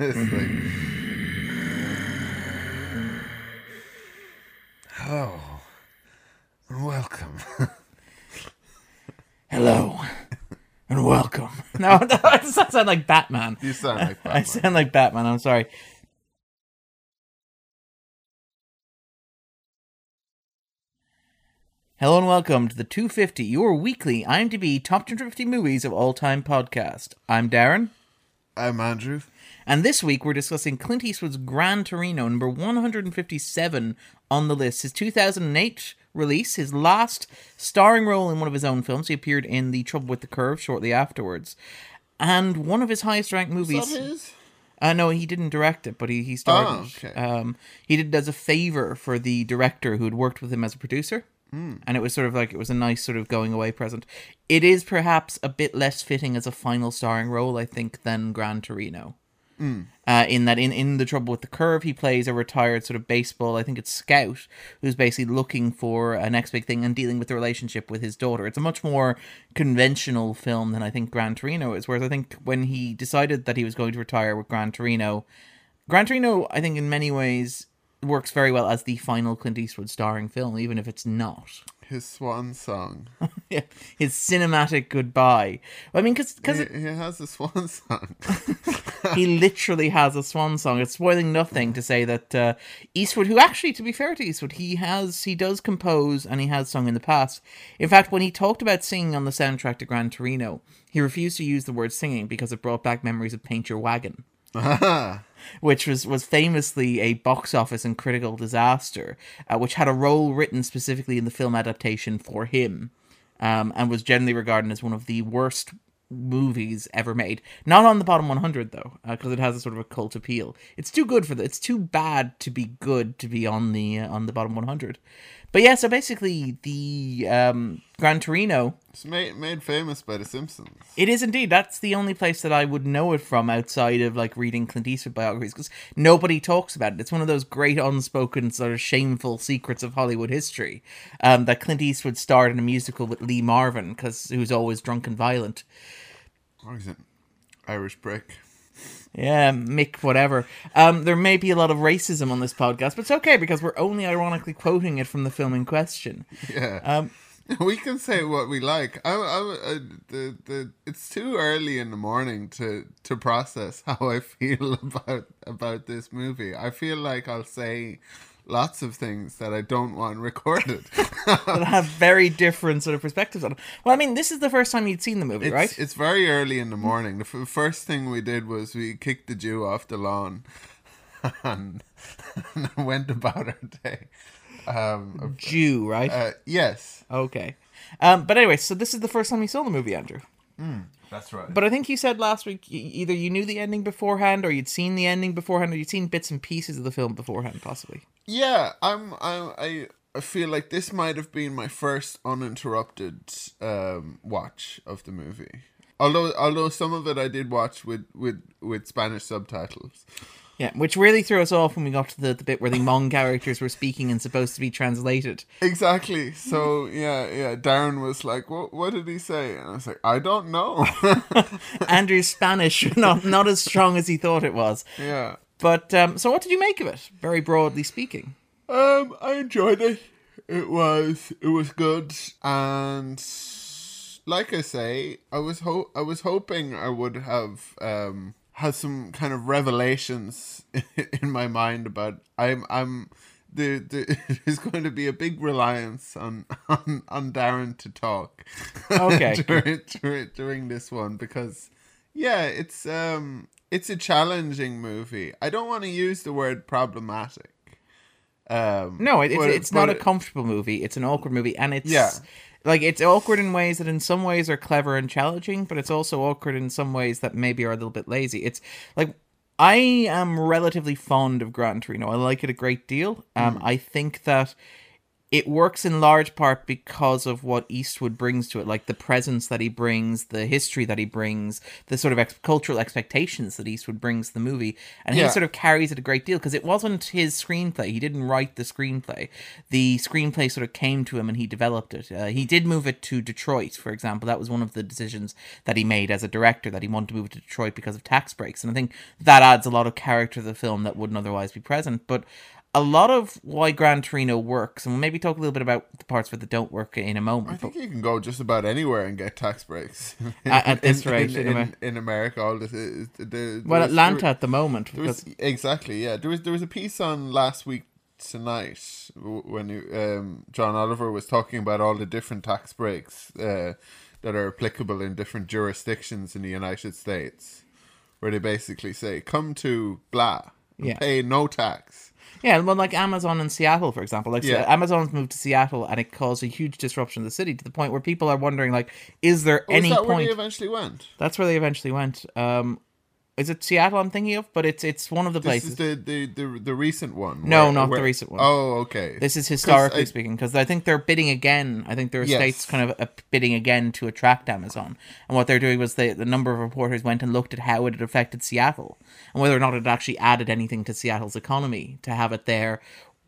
it's like, hello, and welcome. Hello and welcome. No, no, I sound like Batman. You sound like I sound like Batman. I'm sorry. Hello and welcome to the 250, your weekly IMDb Top 250 Movies of All Time podcast. I'm Darren, I'm Andrew. And this week we're discussing Clint Eastwood's Gran Torino, number 157 on the list. His 2008 release, his last starring role in one of his own films. He appeared in The Trouble with the Curve shortly afterwards. And one of his highest ranked Is movies. Uh, no, he didn't direct it, but he, he starred. Oh, okay. Um, he did it as a favor for the director who had worked with him as a producer. Hmm. And it was sort of like it was a nice sort of going away present. It is perhaps a bit less fitting as a final starring role, I think, than Gran Torino. Hmm. Uh, in that, in, in the trouble with the curve, he plays a retired sort of baseball. I think it's scout who's basically looking for a next big thing and dealing with the relationship with his daughter. It's a much more conventional film than I think Gran Torino is. Whereas I think when he decided that he was going to retire with Gran Torino, Gran Torino, I think in many ways works very well as the final Clint Eastwood starring film, even if it's not. His swan song. Yeah, his cinematic goodbye. I mean, because he, he has a swan song. he literally has a swan song. It's spoiling nothing to say that uh, Eastwood, who actually, to be fair to Eastwood, he has he does compose and he has sung in the past. In fact, when he talked about singing on the soundtrack to Gran Torino, he refused to use the word singing because it brought back memories of Paint Your Wagon. which was was famously a box office and critical disaster, uh, which had a role written specifically in the film adaptation for him, um, and was generally regarded as one of the worst movies ever made. Not on the bottom 100 though, because it has a sort of a cult appeal. It's too good for that. It's too bad to be good to be on the uh, on the bottom 100. But yeah, so basically the um, Gran Torino it's made, made famous by The Simpsons. it is indeed. That's the only place that I would know it from outside of like reading Clint Eastwood biographies because nobody talks about it. It's one of those great unspoken sort of shameful secrets of Hollywood history. Um, that Clint Eastwood starred in a musical with Lee Marvin because who's always drunk and violent. Or is it Irish Brick? Yeah, Mick, whatever. Um, there may be a lot of racism on this podcast, but it's okay because we're only ironically quoting it from the film in question. Yeah. Um, we can say what we like. I, I, I, the, the, it's too early in the morning to, to process how I feel about about this movie. I feel like I'll say lots of things that I don't want recorded. that have very different sort of perspectives on it. Well, I mean, this is the first time you'd seen the movie, It's, right? it's very early in the morning. The f- first thing we did was we kicked the Jew off the lawn and, and went about our day. Um, Jew, right? uh, yes, Okay. Um, but anyway, so this is the first time you saw the movie, Andrew. That's right. But I think you said last week either you knew the ending beforehand, or you'd seen the ending beforehand, or you'd seen bits and pieces of the film beforehand, possibly. Yeah, I'm. I'm I I feel like this might have been my first uninterrupted um, watch of the movie. Although, although some of it I did watch with with with Spanish subtitles. Yeah, which really threw us off when we got to the, the bit where the Hmong characters were speaking and supposed to be translated. Exactly. So yeah, yeah. Darren was like, "What? What did he say?" And I was like, "I don't know." Andrew's Spanish not not as strong as he thought it was. yeah. But um, so, what did you make of it? Very broadly speaking. Um, I enjoyed it. It was it was good, and like I say, I was ho- I was hoping I would have um had some kind of revelations in my mind about I'm I'm the, the there's going to be a big reliance on on, on Darren to talk. Okay. during, during during this one because yeah, it's um it's a challenging movie. I don't want to use the word problematic. Um, No, it, it's, it's not but a comfortable movie. It's an awkward movie, and it's Yeah. Like it's awkward in ways that, in some ways, are clever and challenging, but it's also awkward in some ways that maybe are a little bit lazy. It's like I am relatively fond of Gran Torino. I like it a great deal. Um, Hmm. I think that it works in large part because of what Eastwood brings to it, like the presence that he brings, the history that he brings, the sort of ex- cultural expectations that Eastwood brings to the movie, and Yeah. he sort of carries it a great deal because it wasn't his screenplay. He didn't write the screenplay. The screenplay sort of came to him and he developed it. Uh, he did move it to Detroit, for example. That was one of the decisions that he made as a director that he wanted to move it to Detroit because of tax breaks, and I think that adds a lot of character to the film that wouldn't otherwise be present. But a lot of why Gran Torino works, and we'll maybe talk a little bit about the parts where they don't work in a moment. I think you can go just about anywhere and get tax breaks. At- at this in, rate, in, in in, in America, all this is, the, the, well, there was- Atlanta at the moment, There was, exactly, yeah. There was there was a piece on last week tonight when um, John Oliver was talking about all the different tax breaks uh, that are applicable in different jurisdictions in the United States, where they basically say, "Come to blah, and Yeah. pay no tax." Yeah, well, like Amazon in Seattle, for example. Like Yeah. Amazon's moved to Seattle, and it caused a huge disruption in the city to the point where people are wondering, like, is there Was any that where point? they eventually went? That's where they eventually went. Um, is it Seattle? I'm thinking of, but it's it's one of the places. This is the, the, the, the recent one. No, where- not the recent one. Oh, okay. This is historically I- speaking, because I think they're bidding again. I think there are Yes. states kind of uh, bidding again to attract Amazon. And what they're doing was they, the number of reporters went and looked at how it had affected Seattle and whether or not it actually added anything to Seattle's economy to have it there.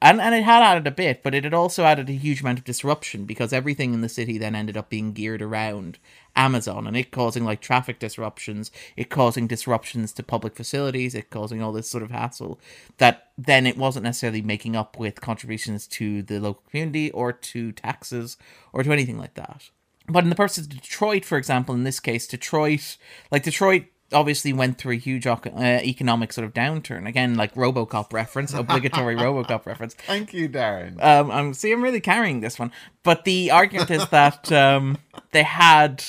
And, and it had added a bit, but it had also added a huge amount of disruption because everything in the city then ended up being geared around Amazon and it causing like traffic disruptions, it causing disruptions to public facilities, it causing all this sort of hassle that then it wasn't necessarily making up with contributions to the local community or to taxes or to anything like that. But in the person of Detroit, for example, in this case, Detroit, like Detroit obviously went through a huge uh, economic sort of downturn. Again, like Robocop reference, obligatory Robocop reference. Thank you, Darren. Um, I'm see, I'm really carrying this one, but the argument is that um, they had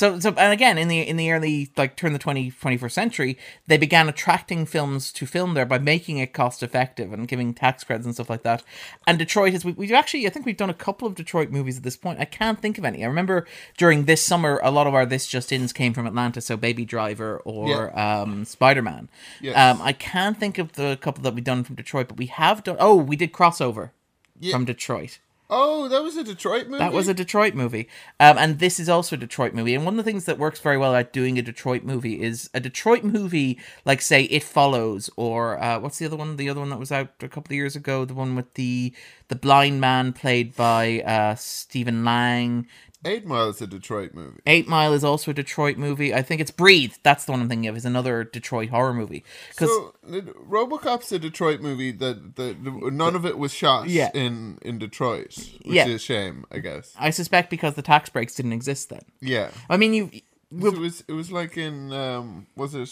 so so, and again in the in the early like turn the 20, 21st century, they began attracting films to film there by making it cost effective and giving tax credits and stuff like that. And Detroit is we we actually I think we've done a couple of Detroit movies at this point. I can't think of any. I remember during this summer, a lot of our this just ins came from Atlanta, so Baby Driver or um, Spider Man. Yes. Um, I can't think of the couple that we've done from Detroit, but we have done. Oh, we did crossover Yeah. from Detroit. Oh, that was a Detroit movie. That was a Detroit movie. Um, and this is also a Detroit movie. And one of the things that works very well at doing a Detroit movie is a Detroit movie, like, say, It Follows, or uh, what's the other one? The other one that was out a couple of years ago, the one with the the blind man played by uh, Stephen Lang. Eight Mile is a Detroit movie. Eight Mile is also a Detroit movie. I think it's Breathe. That's the one I'm thinking of. Is another Detroit horror movie. So, RoboCop's a Detroit movie that the, the none of it was shot Yeah. in in Detroit, which Yeah. is a shame, I guess. I suspect because the tax breaks didn't exist then. Yeah, I mean, you. it was it was like in um was it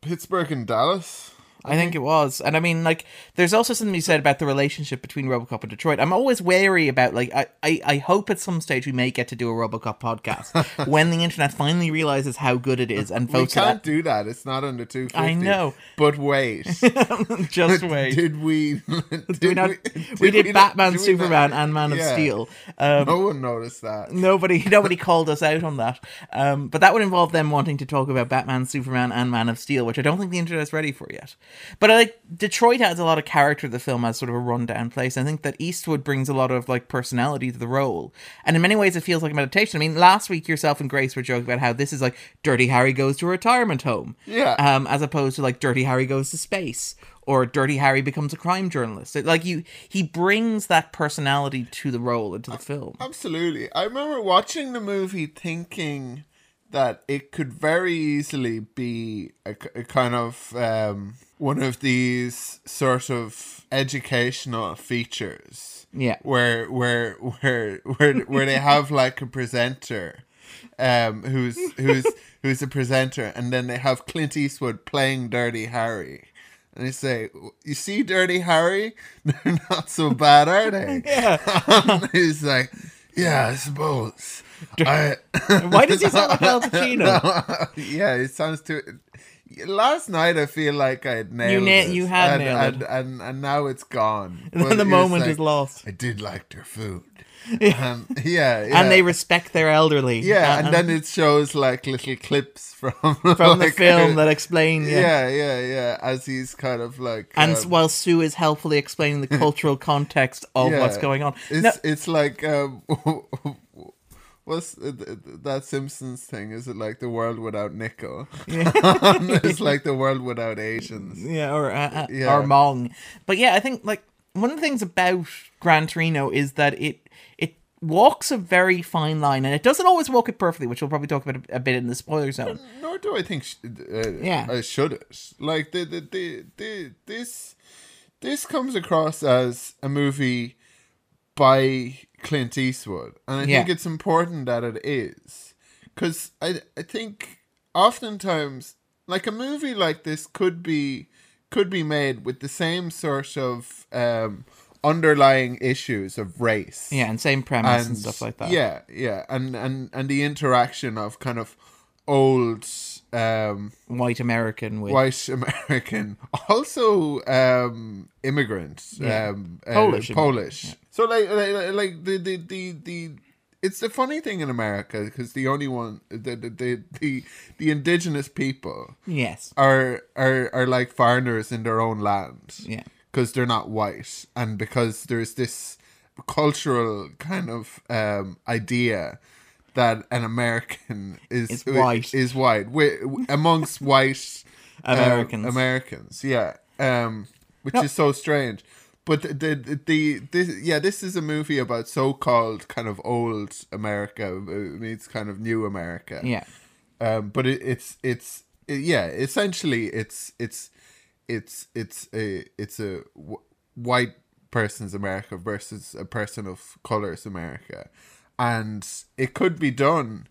Pittsburgh and Dallas? I think it was. And I mean, like, there's also something you said about the relationship between Robocop and Detroit. I'm always wary about, like, I, I, I hope at some stage we may get to do a Robocop podcast when the internet finally realizes how good it is and We votes can't it do that. It's not under two fifty. I know. but wait. Just wait. Did we? Did Did we, not, did we did Batman, did we not- Superman, and Man of Steel. Um, No one noticed that. Nobody, nobody called us out on that. Um, but that would involve them wanting to talk about Batman, Superman, and Man of Steel, which I don't think the internet's ready for yet. But I like Detroit adds a lot of character to the film as sort of a rundown place. I think that Eastwood brings a lot of like personality to the role, and in many ways it feels like a meditation. I mean, last week yourself and Grace were joking about how this is like Dirty Harry goes to a retirement home, Yeah. um, as opposed to like Dirty Harry goes to space. Or Dirty Harry becomes a crime journalist. It- like you, he brings that personality to the role into the film. Absolutely. I remember watching the movie thinking that it could very easily be a, a kind of um, one of these sort of educational features. Yeah. Where where where where where they have like a presenter um who's who's who's a presenter and then they have Clint Eastwood playing Dirty Harry. And they say, "You see, Dirty Harry, they're not so bad, are they?" Yeah. he's like, "Yeah, I suppose." I, Why does he sound like Al Pacino? yeah, it sounds too. Last night I feel like I had nailed na- it. you had and, nailed and, it. And, and now it's gone. And But the moment like, is lost. I did like their food. Um, yeah, yeah. And they respect their elderly. yeah, Uh, and then it shows like little clips from from the film that explain. Yeah. yeah, yeah, yeah. As he's kind of like, And um, while Sue is helpfully explaining the cultural context of yeah, what's going on. It's No, it's like um, what's th- th- that Simpsons thing? Is it like the world without nickel? it's like the world without Asians. yeah, or uh, uh, Yeah. or Hmong. But yeah, I think like one of the things about Gran Torino is that it it walks a very fine line, and it doesn't always walk it perfectly, which we'll probably talk about a, a bit in the spoiler zone. Nor do I think sh- uh, Yeah. I should it. Like the, the the the this this comes across as a movie by Clint Eastwood, and I Yeah. think it's important that it is because I I think oftentimes like a movie like this could be could be made with the same sort of um, underlying issues of race Yeah, and same premise and, stuff like that. yeah, yeah, and and and the interaction of kind of old um white American with white American, also um immigrant, Yeah. um uh, Polish Polish. So like, like like the the the the. It's the funny thing in America because the only one the the, the the the indigenous people yes, are are are like foreigners in their own land yeah, because they're not white and because there's this cultural kind of um, idea that an American is Is white. is white wi- amongst white um, Americans. Americans, yeah, um, which No. is so strange. But the, the the this yeah this is a movie about so called kind of old America uh, meets kind of new America yeah. um, but it, it's it's it- yeah essentially it's it's it's it's a it's a w- white person's America versus a person of color's America, and it could be done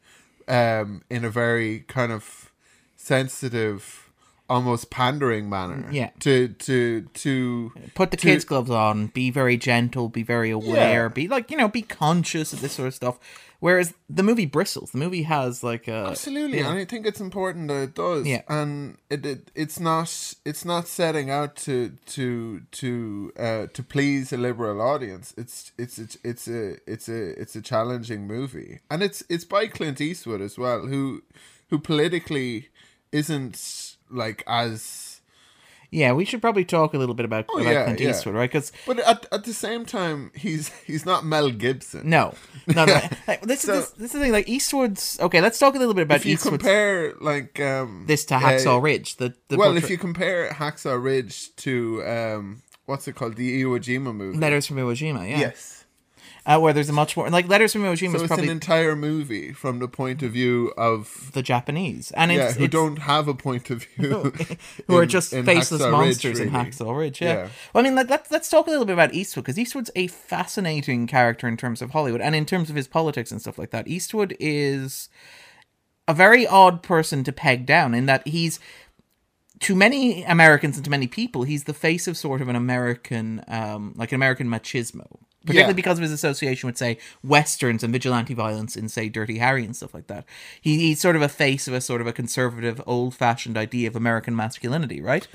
um, in a very kind of sensitive, almost pandering manner. Yeah. To to to Put the to- kids' gloves on. Be very gentle. Be very aware. Yeah. Be like you know. Be conscious of this sort of stuff. Whereas the movie bristles. The movie has like a Absolutely, yeah. and I think it's important that it does. Yeah. and it, it it's not it's not setting out to to to uh, to please a liberal audience. It's it's it's it's a it's a it's a challenging movie, and it's it's by Clint Eastwood as well, who who politically isn't like as. Yeah, we should probably talk a little bit about, about Oh, yeah, Clint yeah. Eastwood, right? Because But at, at the same time, he's he's not Mel Gibson. no, no, no. Like, this, So- is this, this is the thing. Like Eastwood's. Okay, let's talk a little bit about If you Eastwood's. compare like um this to uh, Hacksaw Ridge, the, the well, portray- if you compare Hacksaw Ridge to um, what's it called, the Iwo Jima movie? Letters from Iwo Jima, yeah, Yes. Uh, where there's a much more like Letters from Iwo Jima So is it's probably an entire movie from the point of view of the Japanese, and yeah, it's, who it's don't have a point of view, who are just faceless Hacksaw Ridge, monsters in really. Hacksaw Ridge. Yeah. Yeah. Well, I mean, let, let's let's talk a little bit about Eastwood because Eastwood's a fascinating character in terms of Hollywood and in terms of his politics and stuff like that. Eastwood is a very odd person to peg down in that he's to many Americans and to many people, he's the face of sort of an American, um, like an American machismo. Particularly Yeah. because of his association with, say, westerns and vigilante violence in, say, Dirty Harry and stuff like that. He, he's sort of a face of a sort of a conservative, old-fashioned idea of American masculinity, right?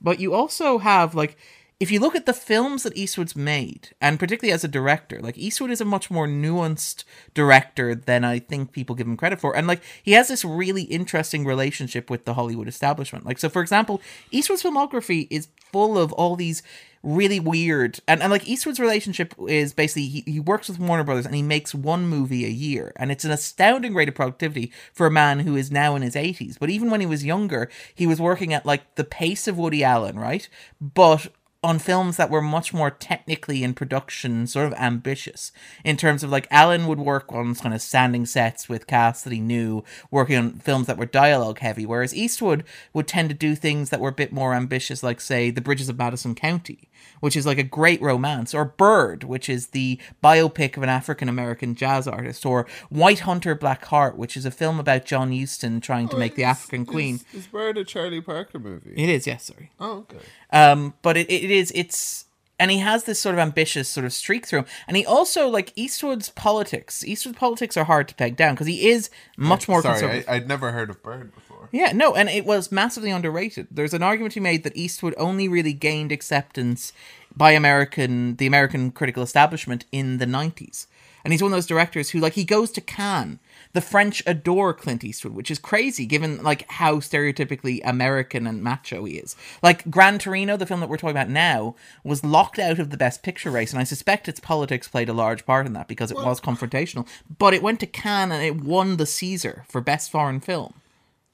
But you also have like if you look at the films that Eastwood's made, and particularly as a director, like Eastwood is a much more nuanced director than I think people give him credit for. And like he has this really interesting relationship with the Hollywood establishment. Like so for example, Eastwood's filmography is full of all these really weird and, and like Eastwood's relationship is basically he, he works with Warner Brothers and he makes one movie a year and it's an astounding rate of productivity for a man who is now in his 80s but even when he was younger he was working at like the pace of Woody Allen right but on films that were much more technically in production sort of ambitious in terms of like Allen would work on kind of standing sets with casts that he knew working on films that were dialogue heavy whereas Eastwood would tend to do things that were a bit more ambitious like say The Bridges of Madison County which is like a great romance or Bird which is the biopic of an African American jazz artist or White Hunter Black Heart which is a film about John Huston trying to make the African Queen Is, is Bird a Charlie Parker movie? it is yes sorry Oh, okay. um, but it, it is it's and he has this sort of ambitious sort of streak through him. And he also like Eastwood's politics. Eastwood's politics are hard to peg down because he is much more Sorry. I, I'd never heard of Bird before. Yeah, no, and it was massively underrated. There's an argument to be made that Eastwood only really gained acceptance by American the American critical establishment in the 90s. And he's one of those directors who like he goes to Cannes. The French adore Clint Eastwood, which is crazy given like how stereotypically American and macho he is. Like Gran Torino, the film that we're talking about now, was locked out of the best picture race, and I suspect its politics played a large part in that because it was confrontational. But it went to Cannes and it won the César for best foreign film.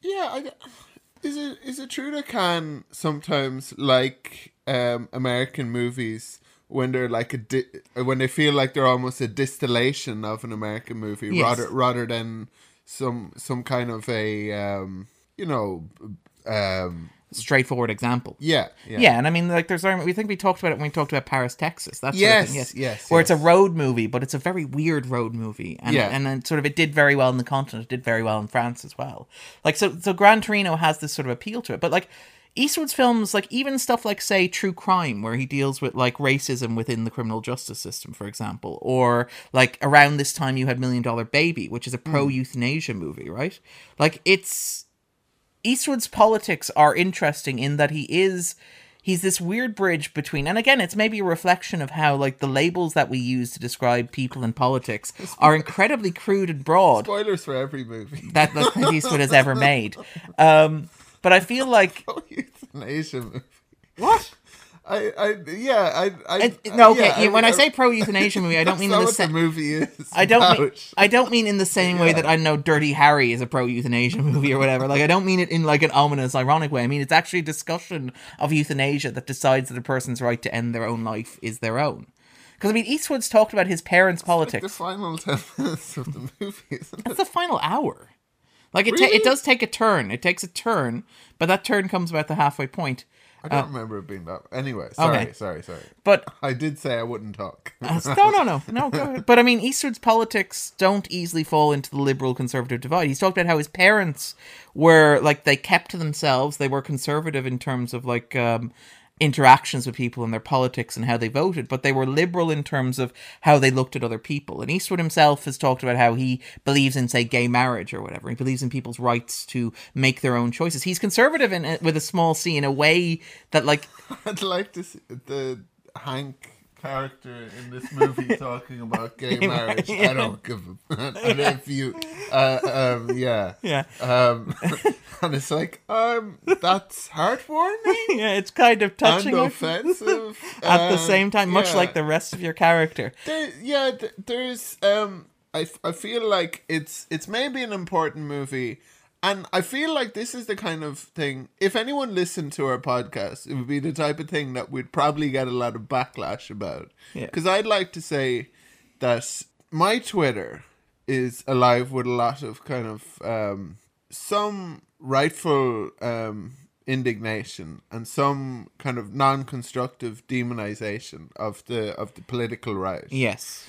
Yeah, I, is it is it true that Cannes sometimes like um, American movies when they're like a di- when they feel like they're almost a distillation of an American movie Yes. rather rather than some some kind of a um, you know um, Straightforward example. yeah yeah Yeah, and I mean, like, there's we think we talked about it when we talked about Paris, Texas. That's Yes, thing, yes, yes, where it's a road movie, but it's a very weird road movie, and Yeah. and then sort of it did very well in the continent, it did very well in France as well. Like, so so Gran Torino has this sort of appeal to it, but like Eastwood's films, like even stuff like say True Crime, where he deals with like racism within the criminal justice system, for example, or like around this time you had Million Dollar Baby, which is a pro euthanasia movie, right? Like it's Eastwood's politics are interesting in that he is he's this weird bridge between and again it's maybe a reflection of how like the labels that we use to describe people in politics are incredibly crude and broad spoilers for every movie that, that Clint Eastwood has ever made. Um but I feel like oh euthanasia movie what? I I yeah I I I, no, okay. yeah, when I I- say pro euthanasia movie, I don't mean in the same. the movie is I don't mean. I don't mean in the same way that I know Dirty Harry is a pro euthanasia movie or whatever. Like I don't mean it in like an ominous, ironic way. I mean it's actually a discussion of euthanasia that decides that a person's right to end their own life is their own. Because I mean Eastwood's talked about his parents' the politics. final ten minutes of the movie isn't it It's the final hour. Like it, ta- it does take a turn. It takes a turn, but that turn comes about the halfway point. I don't remember it being that. Anyway, sorry, Uh, Okay. sorry, sorry. But I did say I wouldn't talk. Uh, no, no, no, no. Go ahead. But I mean, Eastwood's politics don't easily fall into the liberal conservative divide. He's talked about how his parents were like they kept to themselves. They were conservative in terms of like um, interactions with people and their politics and how they voted, but they were liberal in terms of how they looked at other people. And Eastwood himself has talked about how he believes in, say, gay marriage or whatever. He believes in people's rights to make their own choices. He's conservative in it with a small c in a way that like I'd like to see the Hank character in this movie talking about gay marriage. I don't give a and if you uh, um yeah. yeah Um and it's like, um that's heartwarming yeah it's kind of touching and offensive. at the um, same time, much yeah. like the rest of your character. There, yeah, there's um, I feel like it's it's maybe an important movie, and I feel like this is the kind of thing. If anyone listened to our podcast, it would be the type of thing that we'd probably get a lot of backlash about. Yeah. Because I'd like to say that my Twitter is alive with a lot of kind of um, some rightful um, indignation and some kind of non-constructive demonization of the of the political right. Yes.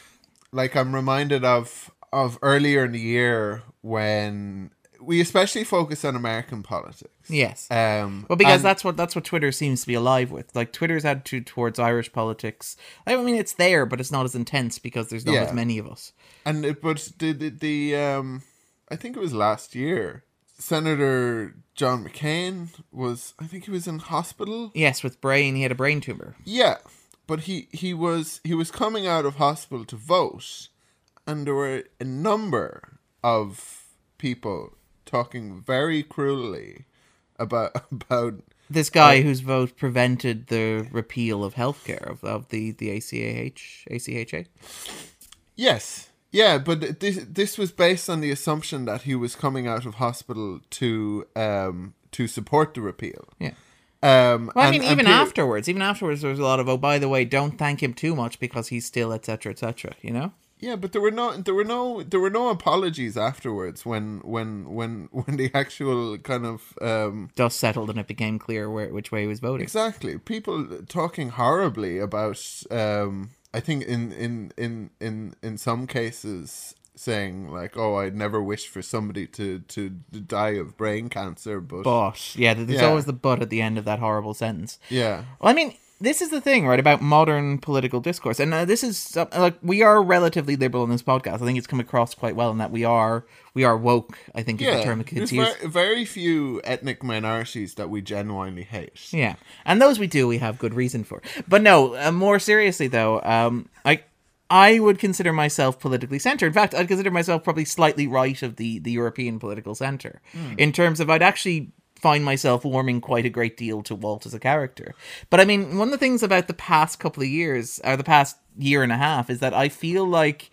Like I'm reminded of of earlier in the year when we especially focus on American politics. Yes. Um, well, because and- that's what that's what Twitter seems to be alive with. Like Twitter's attitude towards Irish politics. I mean, it's there, but it's not as intense because there's not Yeah. as many of us. And it, but the, the the um, I think it was last year. Senator John McCain was, I think he was in hospital. Yes, with brain, he had a brain tumor. Yeah, but he he was he was coming out of hospital to vote, and there were a number of people talking very cruelly about about This guy whose vote prevented the repeal of healthcare of, of the the ACAH ACHA. Yes. Yeah, but this this was based on the assumption that he was coming out of hospital to um to support the repeal. Yeah. Um Well, I and- mean, even afterwards, even afterwards, there was a lot of oh, by the way, don't thank him too much because he's still etc. etc. You know. Yeah, but there were no there were no there were no apologies afterwards when when when when the actual kind of um Dust settled and it became clear where which way he was voting. Exactly. People talking horribly about um I think in in in in in some cases saying like oh I'd never wish for somebody to to die of brain cancer but, But yeah, there's Yeah. always the but at the end of that horrible sentence. yeah. Well, I mean, this is the thing, right, about modern political discourse, and uh, this is uh, like we are relatively liberal in this podcast. I think it's come across quite well in that we are we are woke. I think is the term that kids use. very, very few ethnic minorities that we genuinely hate. Yeah, and those we do, we have good reason for. But no, uh, more seriously though, um, I I would consider myself politically centered. In fact, I'd consider myself probably slightly right of the the European political center in terms of I'd actually find myself warming quite a great deal to Walt as a character. But I mean, one of the things about the past couple of years, or the past year and a half, is that I feel like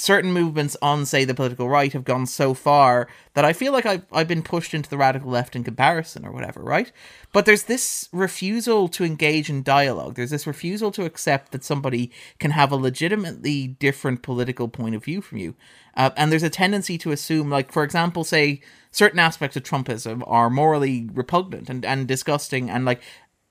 certain movements on, say, the political right have gone so far that I feel like I've, I've been pushed into the radical left in comparison or whatever, right? But there's this refusal to engage in dialogue. There's this refusal to accept that somebody can have a legitimately different political point of view from you. Uh, and there's a tendency to assume, like, for example, say, certain aspects of Trumpism are morally repugnant and, and disgusting and, like,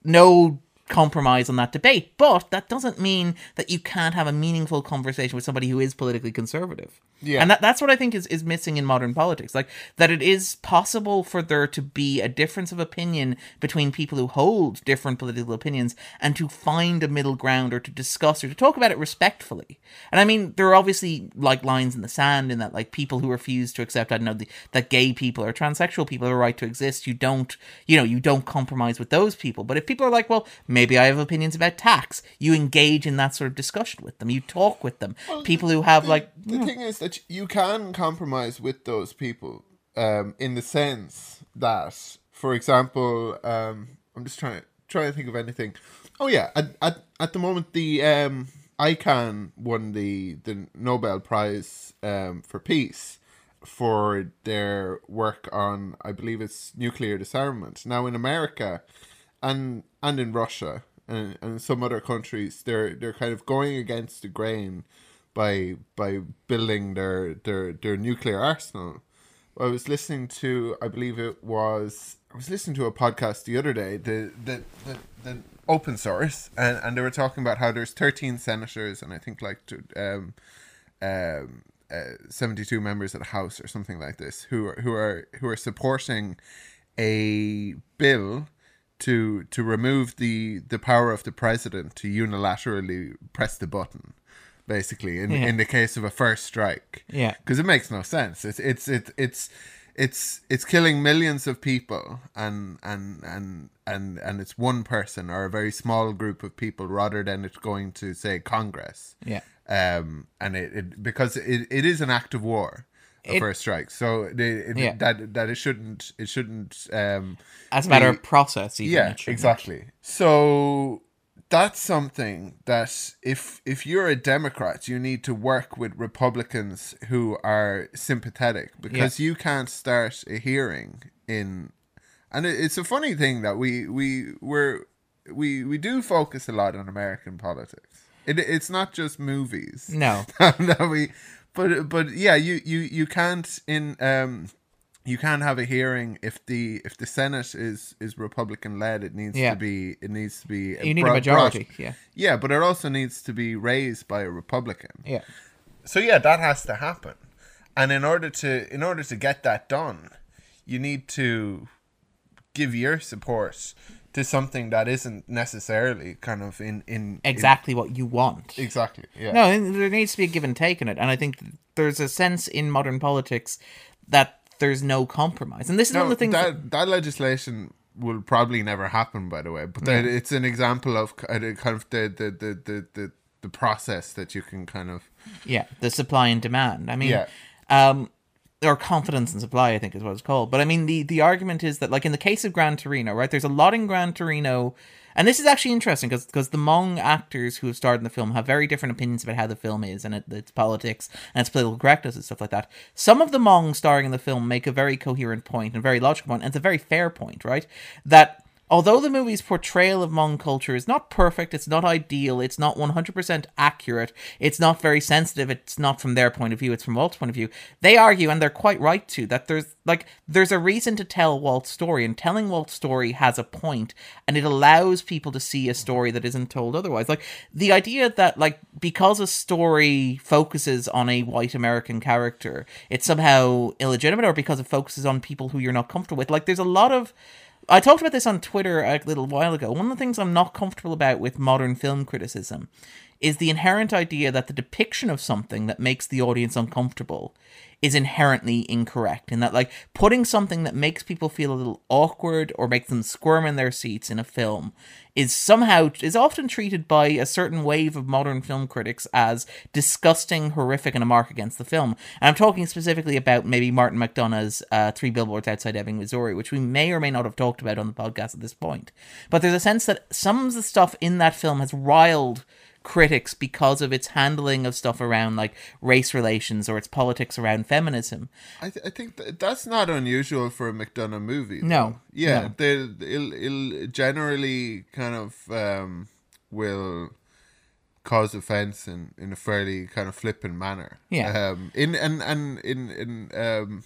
no compromise on that debate. But that doesn't mean that you can't have a meaningful conversation with somebody who is politically conservative. Yeah. And that, that's what I think is, is missing in modern politics. Like, that it is possible for there to be a difference of opinion between people who hold different political opinions and to find a middle ground or to discuss or to talk about it respectfully. And I mean, there are obviously like lines in the sand in that, like, people who refuse to accept, I don't know, the, that gay people or transsexual people have a right to exist. You don't, you know, you don't compromise with those people. But if people are like, well, maybe I have opinions about tax, you engage in that sort of discussion with them. You talk with them. people who have, like, The hmm. thing is you can compromise with those people um, in the sense that, for example, um, I'm just trying to trying to think of anything. Oh yeah, at at, at the moment the um, ICAN won the the Nobel Prize um, for peace for their work on I believe it's nuclear disarmament. Now in America and and in Russia and, and some other countries they're they're kind of going against the grain by by building their their their nuclear arsenal. I was listening to I believe it was I was listening to a podcast the other day the the the, the open source and, and they were talking about how there's 13 senators and I think like to, um um uh, 72 members of the house or something like this who are who are who are supporting a bill to to remove the the power of the president to unilaterally press the button basically in Yeah. in the case of a first strike Yeah. because it makes no sense it's it's it's it's it's it's killing millions of people and and and and and it's one person or a very small group of people rather than it going to say congress yeah. um and it, it because it, it is an act of war a It- first strike so it, it, Yeah. that that it shouldn't it shouldn't um As a matter be- of process, even. yeah exactly so that's something that if if you're a democrat you need to work with republicans who are sympathetic because you can't start a hearing in and it, it's a funny thing that we we we're we we do focus a lot on american politics. It, it's not just movies. No. that we but but yeah you you you can't in um you can't have a hearing if the if the senate is is republican led it needs Yeah. to be it needs to be You need a majority. Yeah. yeah but it also needs to be raised by a republican Yeah. so yeah that has to happen and in order to in order to get that done you need to give your support to something that isn't necessarily kind of in in in- Exactly what you want. exactly yeah No, there needs to be a give and take in it, and I think there's a sense in modern politics that there's no compromise, and this is one of the things. that that legislation will probably never happen, by the way. But that it's an example of uh, kind of the the, the, the, the the process that you can kind of yeah, the supply and demand. I mean, Yeah. um, or confidence and supply, I think is what it's called. But I mean, the the argument is that, like in the case of Gran Torino, right? There's a lot in Gran Torino, and this is actually interesting because because the Hmong actors who have starred in the film have very different opinions about how the film is and it, its politics and its political correctness and stuff like that. Some of the Hmong starring in the film make a very coherent point and very logical point, and it's a very fair point, right? That although the movie's portrayal of Hmong culture is not perfect, it's not ideal, it's not 100% accurate, it's not very sensitive, it's not from their point of view, it's from Walt's point of view. They argue, and they're quite right to, that there's like there's a reason to tell Walt's story, and telling Walt's story has a point, and it allows people to see a story that isn't told otherwise. Like the idea that like because a story focuses on a white American character, it's somehow illegitimate, or because it focuses on people who you're not comfortable with. Like there's a lot of I talked about this on Twitter a little while ago. One of the things I'm not comfortable about with modern film criticism is the inherent idea that the depiction of something that makes the audience uncomfortable is inherently incorrect in that like putting something that makes people feel a little awkward or makes them squirm in their seats in a film is somehow is often treated by a certain wave of modern film critics as disgusting, horrific, and a mark against the film. And I'm talking specifically about maybe Martin McDonagh's uh, Three Billboards Outside Ebbing, Missouri, which we may or may not have talked about on the podcast at this point. But there's a sense that some of the stuff in that film has riled critics because of its handling of stuff around like race relations or its politics around feminism. I, th- I think th- that's not unusual for a McDonagh movie. though. No, Yeah, no. they it'll, it'll generally kind of um, will cause offense in, in a fairly kind of flippant manner. Yeah. Um. In and and in in um.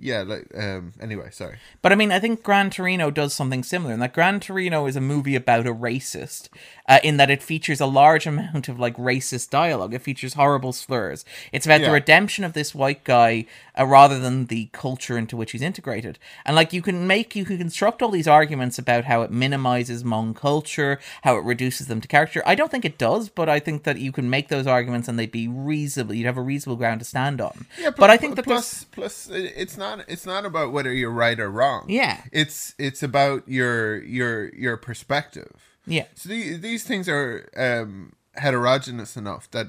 Yeah. Like um. Anyway, sorry. But I mean, I think Gran Torino does something similar in that Gran Torino is a movie about a racist, uh, in that it features a large amount of like racist dialogue. It features horrible slurs. It's about the redemption of this white guy uh, rather than the culture into which he's integrated. And like you can make, you can construct all these arguments about how it minimizes Hmong culture, how it reduces them to character. I don't think it does, but I think that you can make those arguments and they'd be reasonable. You'd have a reasonable ground to stand on. Yeah, but I think that plus plus it's not it's not about whether you're right or wrong. Yeah. It's it's about your your your perspective. yeah. So the, these things are um, heterogeneous enough that.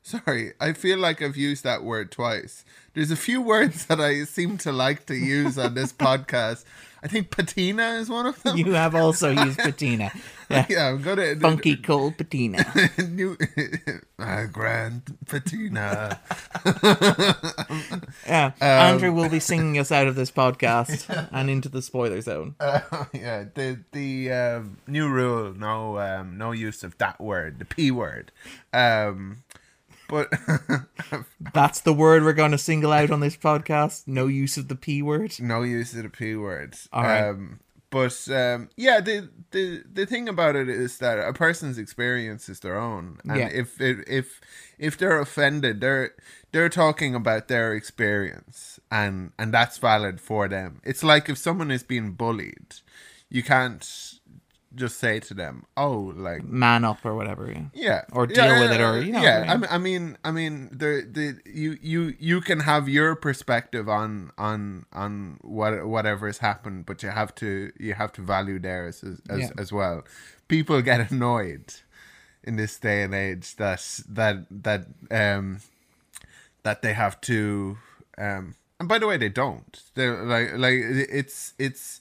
Sorry, I feel like I've used that word twice. There's a few words that I seem to like to use on this podcast. I think patina is one of them. You have also used patina. Yeah. yeah, I'm gonna Funky cold patina. new uh, grand patina. Yeah, Um, Andrew will be singing us out of this podcast and into the spoiler zone. Uh, yeah, the the um, new rule: no um, no use of that word, the p word. Um, but That's the word we're going to single out on this podcast. No use of the p word. no use of the p word. All right. Um, but um, yeah, the the the thing about it is that a person's experience is their own, and Yeah. if it, if if they're offended, they're they're talking about their experience, and and that's valid for them. It's like if someone is being bullied, you can't just say to them, "Oh, like Man up or whatever. Yeah. yeah Or deal with it, or, you know yeah I mean. I mean i mean the the you you you can have your perspective on on on what whatever has happened but you have to you have to value theirs as as, Yeah. as well people get annoyed in this day and age that that that um that they have to um and by the way they don't they're like like it's it's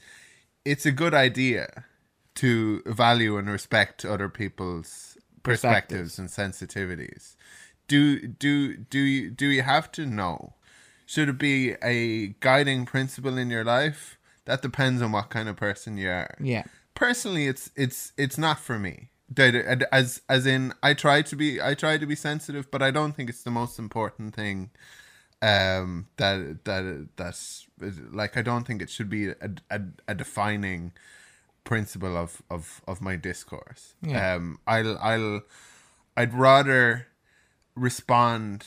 it's a good idea to value and respect other people's perspectives and sensitivities. Do do do you do you have to know? Should it be a guiding principle in your life? That depends on what kind of person you are. Yeah. personally it's it's it's not for me. As as in i try to be i try to be sensitive but i don't think it's the most important thing um that that that's like i don't think it should be a, a, a defining principle of of of my discourse Yeah. um i'll i'll i'd rather respond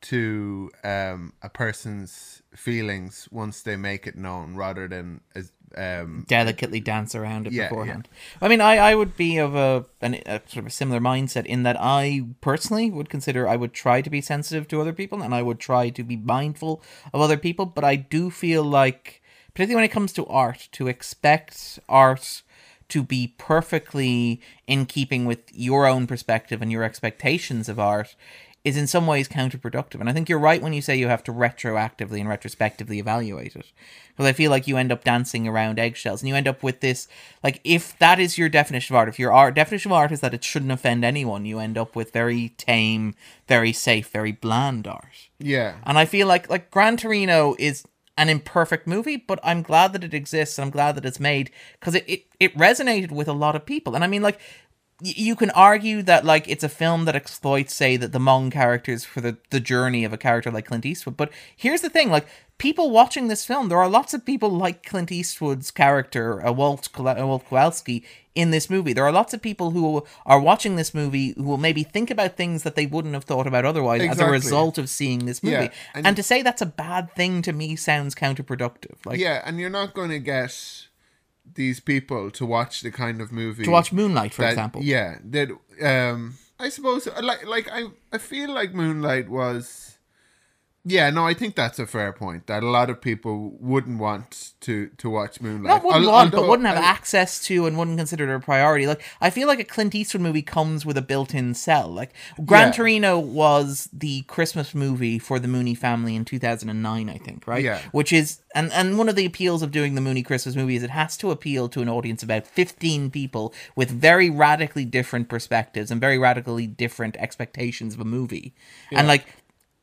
to um a person's feelings once they make it known rather than as um Delicately dance around it Yeah, beforehand. I mean, I, I would be of a, an, a sort of a similar mindset in that I personally would consider I would try to be sensitive to other people and I would try to be mindful of other people. But I do feel like, particularly when it comes to art, to expect art to be perfectly in keeping with your own perspective and your expectations of art is in some ways counterproductive. And I think you're right when you say you have to retroactively and retrospectively evaluate it. Because I feel like you end up dancing around eggshells and you end up with this like if that is your definition of art, if your art definition of art is that it shouldn't offend anyone, you end up with very tame, very safe, very bland art. yeah And I feel like like Gran Torino is an imperfect movie, but I'm glad that it exists and I'm glad that it's made because it, it, it resonated with a lot of people. And I mean, like, you can argue that like it's a film that exploits, say, that the Hmong characters for the, the journey of a character like Clint Eastwood. But here's the thing, like people watching this film, there are lots of people like Clint Eastwood's character, uh, Walt, uh, Walt Kowalski, in this movie. There are lots of people who are watching this movie who will maybe think about things that they wouldn't have thought about otherwise as a result of seeing this movie. Yeah, and, and- to say that's a bad thing to me sounds counterproductive. Like, yeah and you're not going to get these people to watch the kind of movie To watch Moonlight, for that- example. Yeah, that um, I suppose like like I I feel like Moonlight was. Yeah, no, I think that's a fair point. That a lot of people wouldn't want to to watch Moonlight. Not wouldn't Al- want, but wouldn't have I- access to and wouldn't consider it a priority. Like I feel like a Clint Eastwood movie comes with a built-in sell. Like Gran Yeah. Torino was the Christmas movie for the Mooney family in 2009, I think, right? Yeah. Which is and and one of the appeals of doing the Mooney Christmas movie is it has to appeal to an audience of about 15 people with very radically different perspectives and very radically different expectations of a movie. And like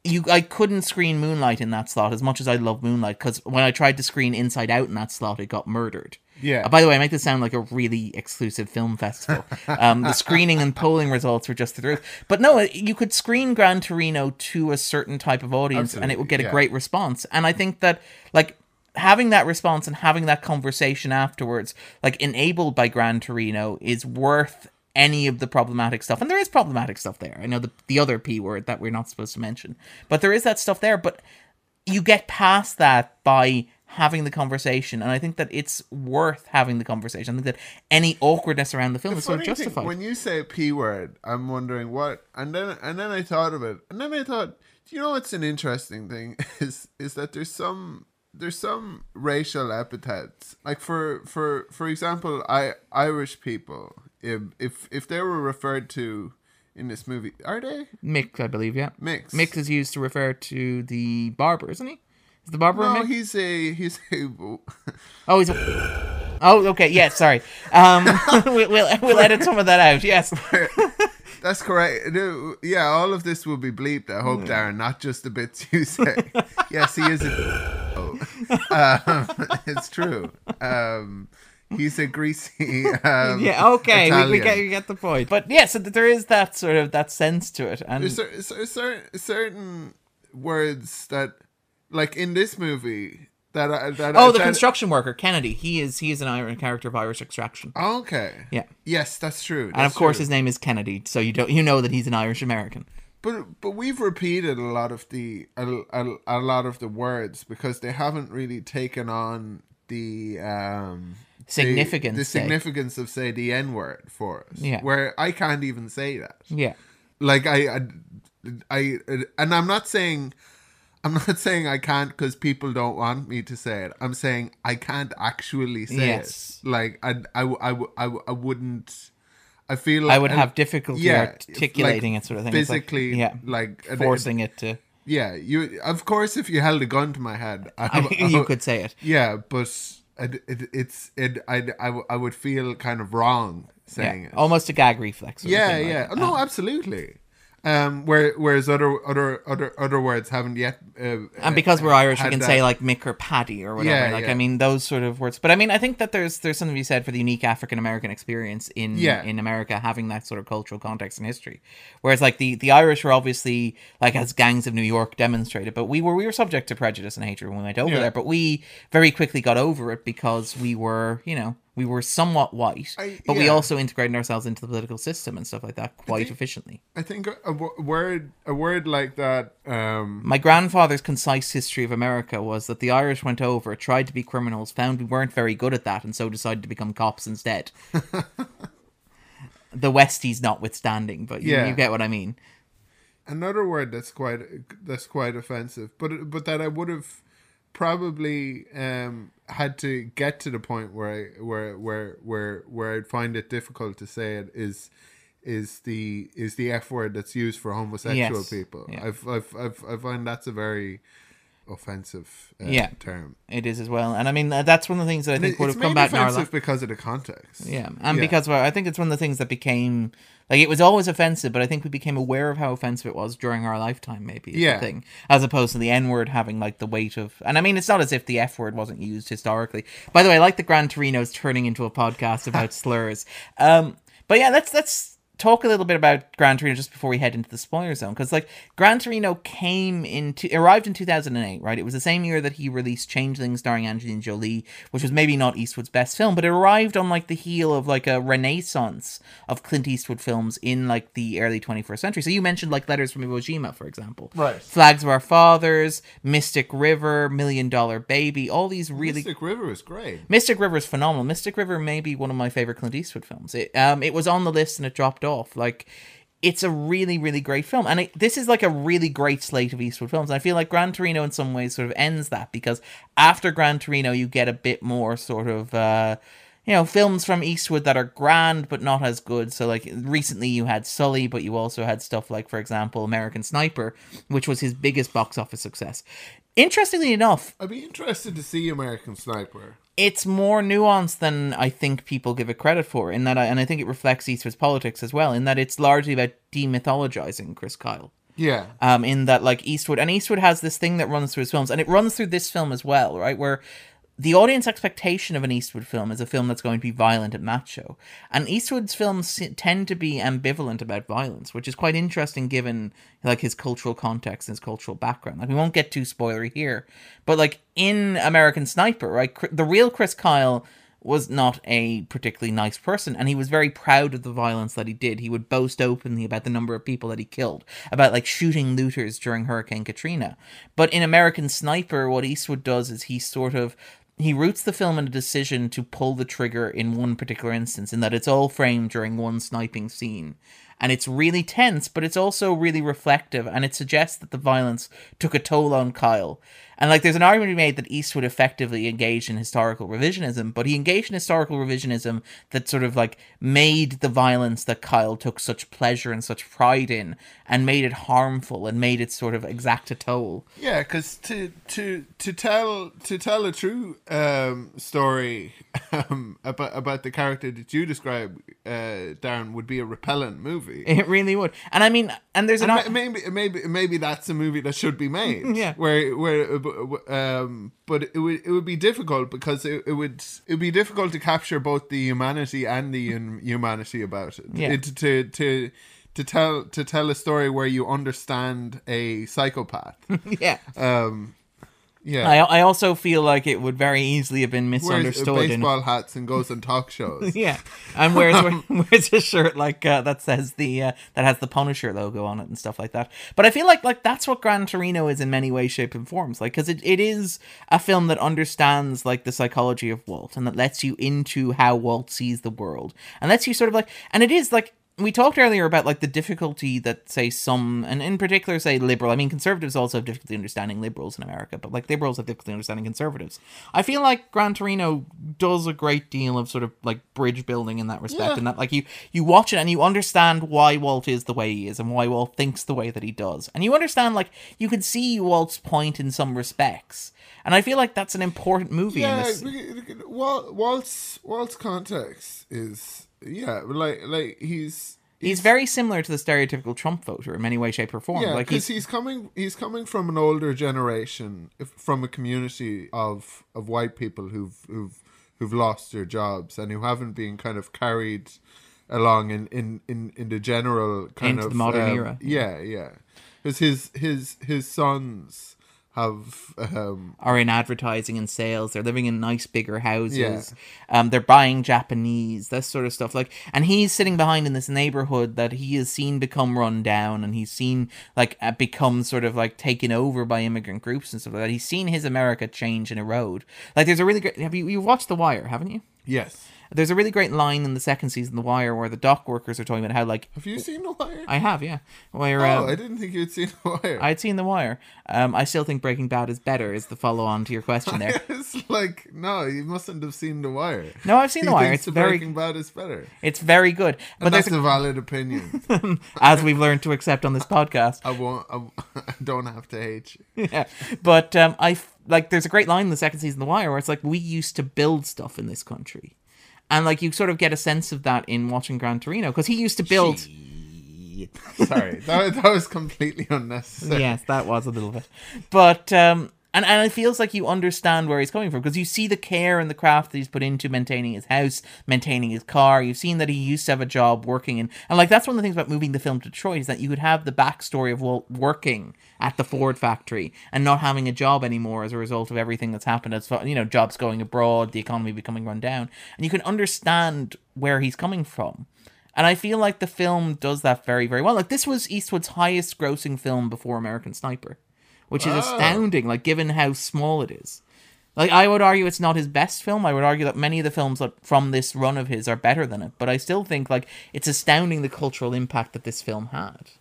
you I couldn't screen Moonlight in that slot as much as I love Moonlight because when I tried to screen Inside Out in that slot, it got murdered. Yeah. Uh, by the way, I make this sound like a really exclusive film festival. um, the screening and polling results were just the truth. But no, you could screen Gran Torino to a certain type of audience, and it would get a great response. And I think that like having that response and having that conversation afterwards, like enabled by Gran Torino, is worth any of the problematic stuff. And there is problematic stuff there. I know the the other p word that we're not supposed to mention, but there is that stuff there. But you get past that by having the conversation and i think that it's worth having the conversation i think that any awkwardness around the film is sort of funny thing, justified when you say p word, I'm wondering what, and then and then I thought of it, and then I thought, do you know what's an interesting thing is is that there's some there's some racial epithets like for for for example, I Irish people if if if they were referred to in this movie, are they mick i believe yeah mix? mick is used to refer to the barber isn't he is the barber No, he's a he's a oh he's a oh okay yeah sorry um we'll, we'll, we'll edit some of that out yes That's correct. Yeah, all of this will be bleeped. I hope, Darren, not just the bits you say. yes, he is a. um, it's true. Um, he's a greasy. Um, yeah okay we, we, get, we get the point but yeah so there is that sort of that sense to it and There's cer- cer- cer- certain words that, like in this movie, that I- that oh the that, construction worker kennedy he is he is an Irish character of irish extraction Okay. yeah Yes, that's true. and of course true. his name is kennedy so you don't you know that he's an irish american But but we've repeated a lot of the a, a, a lot of the words because they haven't really taken on the um the- Significance, the, say. significance of say the n word for us. Yeah. Where I can't even say that. yeah Like I I, I and I'm not saying I'm not saying I can't because people don't want me to say it. I'm saying I can't actually say Yes. it. Like I I, I, I, I wouldn't. I feel like I would have difficulty yeah, articulating like, it, sort of thing. It's like- Physically, yeah, like and it- forcing it to. yeah, you. Of course, if you held a gun to my head, I, you could say it. Yeah, but it, it, it's it. I, I, I would feel kind of wrong saying Yeah, it. almost a gag reflex. of yeah, like yeah. no, Uh, absolutely. Um, where whereas other other other other words haven't yet. Uh, and because we're Irish, we can that- say like Mick or Paddy or whatever. Yeah, like yeah. I mean, those sort of words. But I mean, I think that there's there's something to be said for the unique African American experience in Yeah. in America having that sort of cultural context and history. Whereas like the the Irish were obviously like as gangs of New York demonstrated, but we were we were subject to prejudice and hatred when we went over there. But we very quickly got over it because we were you know we were somewhat white, I- but we also integrated ourselves into the political system and stuff like that quite think- efficiently. I think a, a word a word like that. Um, My grandfather's concise history of America was that the Irish went over, tried to be criminals, found we weren't very good at that, and so decided to become cops instead. the Westies notwithstanding, but you, Yeah. you get what I mean. another word that's quite that's quite offensive, but but that I would have probably um, had to get to the point where I where where where where I'd find it difficult to say it is is the is the f word that's used for homosexual Yes, people. yeah. I've, I've I've I find that's a very offensive uh, Yeah. term. It is as well, and I mean uh, that's one of the things that I think would have come back in our life. because of the context. Yeah, and Yeah. because well, I think it's one of the things that became like it was always offensive, but I think we became aware of how offensive it was during our lifetime. Maybe Yeah. the thing, as opposed to the N word having like the weight of. And I mean, it's not as if the F word wasn't used historically. By the way, I like the Gran Torino's turning into a podcast about slurs. Um, but yeah, let's let's talk a little bit about Gran Torino just before we head into the spoiler zone because like Gran Torino came into arrived in 2008 right it was the same year that he released Changeling starring Angelina Jolie which was maybe not Eastwood's best film but it arrived on like the heel of like a renaissance of Clint Eastwood films in like the early 21st century so you mentioned like Letters from Iwo Jima for example Right. Flags of Our Fathers Mystic River Million Dollar Baby all these really Mystic River is great. Mystic River is phenomenal. Mystic River may be one of my favorite Clint Eastwood films. It um it was on the list and it dropped off. Like it's a really really great film and it, this is like a really great slate of Eastwood films. And I feel like Gran Torino in some ways sort of ends that because after Gran Torino you get a bit more sort of uh you know films from Eastwood that are grand but not as good. So like recently you had Sully, but you also had stuff like for example American Sniper, which was his biggest box office success. Interestingly enough, I'd be interested to see American Sniper. it's more nuanced than I think people give it credit for. In that, I, and I think it reflects Eastwood's politics as well. In that, it's largely about demythologizing Chris Kyle. Yeah. Um, in that, like Eastwood, and Eastwood has this thing that runs through his films, and it runs through this film as well, right? Where the audience expectation of an Eastwood film is a film that's going to be violent and macho, and Eastwood's films tend to be ambivalent about violence, which is quite interesting given like his cultural context and his cultural background. Like we won't get too spoilery here, but like in American Sniper, right, the real Chris Kyle was not a particularly nice person and he was very proud of the violence that he did. He would boast openly about the number of people that he killed, about like shooting looters during Hurricane Katrina. But in American Sniper, what Eastwood does is he sort of he roots the film in a decision to pull the trigger in one particular instance, in that it's all framed during one sniping scene. And it's really tense, but it's also really reflective, and it suggests that the violence took a toll on Kyle. And like, there's an argument to be made that Eastwood effectively engaged in historical revisionism, but he engaged in historical revisionism that sort of like made the violence that Kyle took such pleasure and such pride in, and made it harmful and made it sort of exact a toll. Yeah, because to to to tell to tell a true um, story um, about about the character that you describe, uh, Darren, would be a repellent movie. It really would. And I mean, and there's an. And maybe maybe maybe that's a movie that should be made. Yeah. Where where uh, um but it would it would be difficult because it, it would it would be difficult to capture both the humanity and the inhumanity about it. Yeah. It- to to to tell to tell a story where you understand a psychopath. yeah. um yeah. I, I also feel like it would very easily have been Wears misunderstood. in, baseball hats and goes on talk shows. yeah, and wears wears a shirt like uh, that says the uh, that has the Punisher logo on it and stuff like that. But I feel like like that's what Gran Torino is in many ways, shape, and forms. Like because it, it is a film that understands like the psychology of Walt and that lets you into how Walt sees the world and lets you sort of like and it is like we talked earlier about like the difficulty that say some and in particular say liberal i mean conservatives also have difficulty understanding liberals in america but like liberals have difficulty understanding conservatives. I feel like gran torino does a great deal of sort of like bridge building in that respect Yeah. and that like you you watch it and you understand why walt is the way he is and why walt thinks the way that he does. And you understand like you can see walt's point in some respects. And i feel like that's an important movie in Yeah, this look at- look at- Walt, Walt's Walt's context is yeah, like like he's he's very similar to the stereotypical trump voter in many way shape or form yeah, like he's he's coming he's coming from an older generation, if- from a community of of white people who've who've who've lost their jobs and who haven't been kind of carried along in in in, in the general kind Into of the modern um, era. Yeah, yeah, because his his his sons have um are in advertising and sales. They're living in nice bigger houses. Yeah. Um, they're buying Japanese, this sort of stuff. Like, and he's sitting behind in this neighborhood that he has seen become run down, and he's seen like uh, become sort of like taken over by immigrant groups and stuff like that. He's seen his America change and erode. Like, there's a really great. Have you you watched The Wire? Haven't you? yes. There's a really great line in the second season of The Wire where the dock workers are talking about how like Have you seen The Wire? I have yeah where oh, um, I didn't think you'd seen The Wire. I'd seen The Wire. Um, I still think Breaking Bad is better. Is the follow on to your question there? it's like no, you mustn't have seen The Wire. No, I've seen He The Wire. It's very Breaking Bad is better. It's very good. But there's that's a valid opinion. as we've learned to accept on this podcast. I won't. I, I don't have to hate you. yeah. But um, I like there's a great line in the second season of The Wire where it's like we used to build stuff in this country, and like you sort of get a sense of that in watching Gran Torino because he used to build. Sorry, that, that was completely unnecessary. yes, that was a little bit, but um, and and it feels like you understand where he's coming from because you see the care and the craft that he's put into maintaining his house, maintaining his car. You've seen that he used to have a job working in, and like that's one of the things about moving the film to Detroit is that you could have the backstory of Walt working at the Ford factory and not having a job anymore as a result of everything that's happened. As you know, jobs going abroad, the economy becoming run down, and you can understand where he's coming from. And I feel like the film does that very, very well. Like this was Eastwood's highest grossing film before American Sniper which is Wow. astounding, like given how small it is. Like I would argue it's not his best film. I would argue that many of the films that from this run of his are better than it. But I still think like it's astounding the cultural impact that this film had.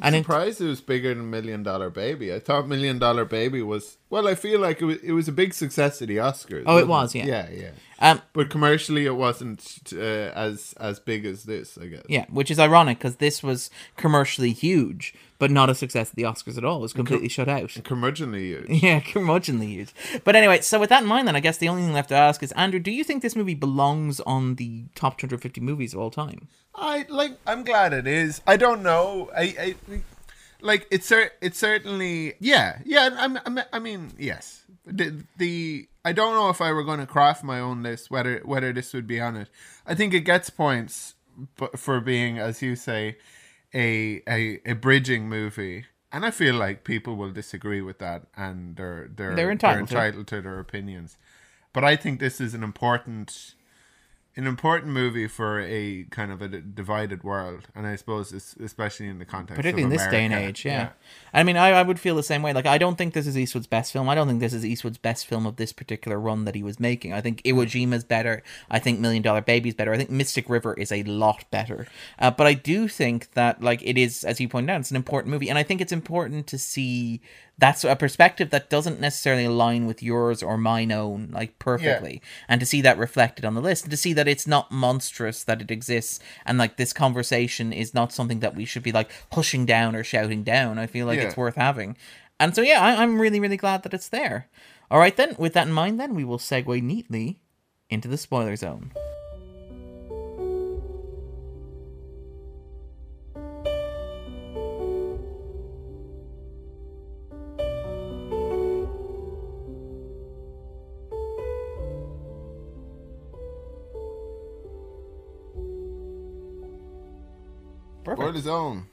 and it, surprised it was bigger than Million Dollar Baby. I thought Million Dollar Baby was well. I feel like it was it was a big success at the Oscars. Oh, it was, yeah. yeah, yeah. Um, But commercially, it wasn't uh, as as big as this. I guess. yeah, which is ironic because this was commercially huge, but not a success at the Oscars at all. It was completely shut out. Curmudgeonly huge. Yeah, curmudgeonly huge. But anyway, so with that in mind, then I guess the only thing left to ask is, Andrew, do you think this movie belongs on the top 250 movies of all time? I like. I'm glad it is. I don't know. I, I like it's cer- it's certainly yeah yeah. I'm, I'm, I mean yes. The, the I don't know if I were going to craft my own list whether whether this would be on it. I think it gets points for being as you say a a a bridging movie. And I feel like people will disagree with that, and they're they're They're entitled to. entitled to their opinions. But I think this is an important an important movie for a kind of a d- divided world, and I suppose es- especially in the context, particularly in this day and age. Yeah. I mean, I, I would feel the same way. Like, I don't think this is Eastwood's best film. I don't think this is Eastwood's best film of this particular run that he was making. I think Iwo Jima's better. I think Million Dollar Baby's better. I think Mystic River is a lot better. Uh, but I do think that, like, it is, as you pointed out, it's an important movie, and I think it's important to see that's a perspective that doesn't necessarily align with yours or mine own like perfectly and to see that reflected on the list and to see that it's not monstrous that it exists and like this conversation is not something that we should be like pushing down or shouting down. I feel like Yeah. it's worth having. And so yeah I, i'm really really glad that it's there. All right then. With that in mind then we will segue neatly into the spoiler zone His own.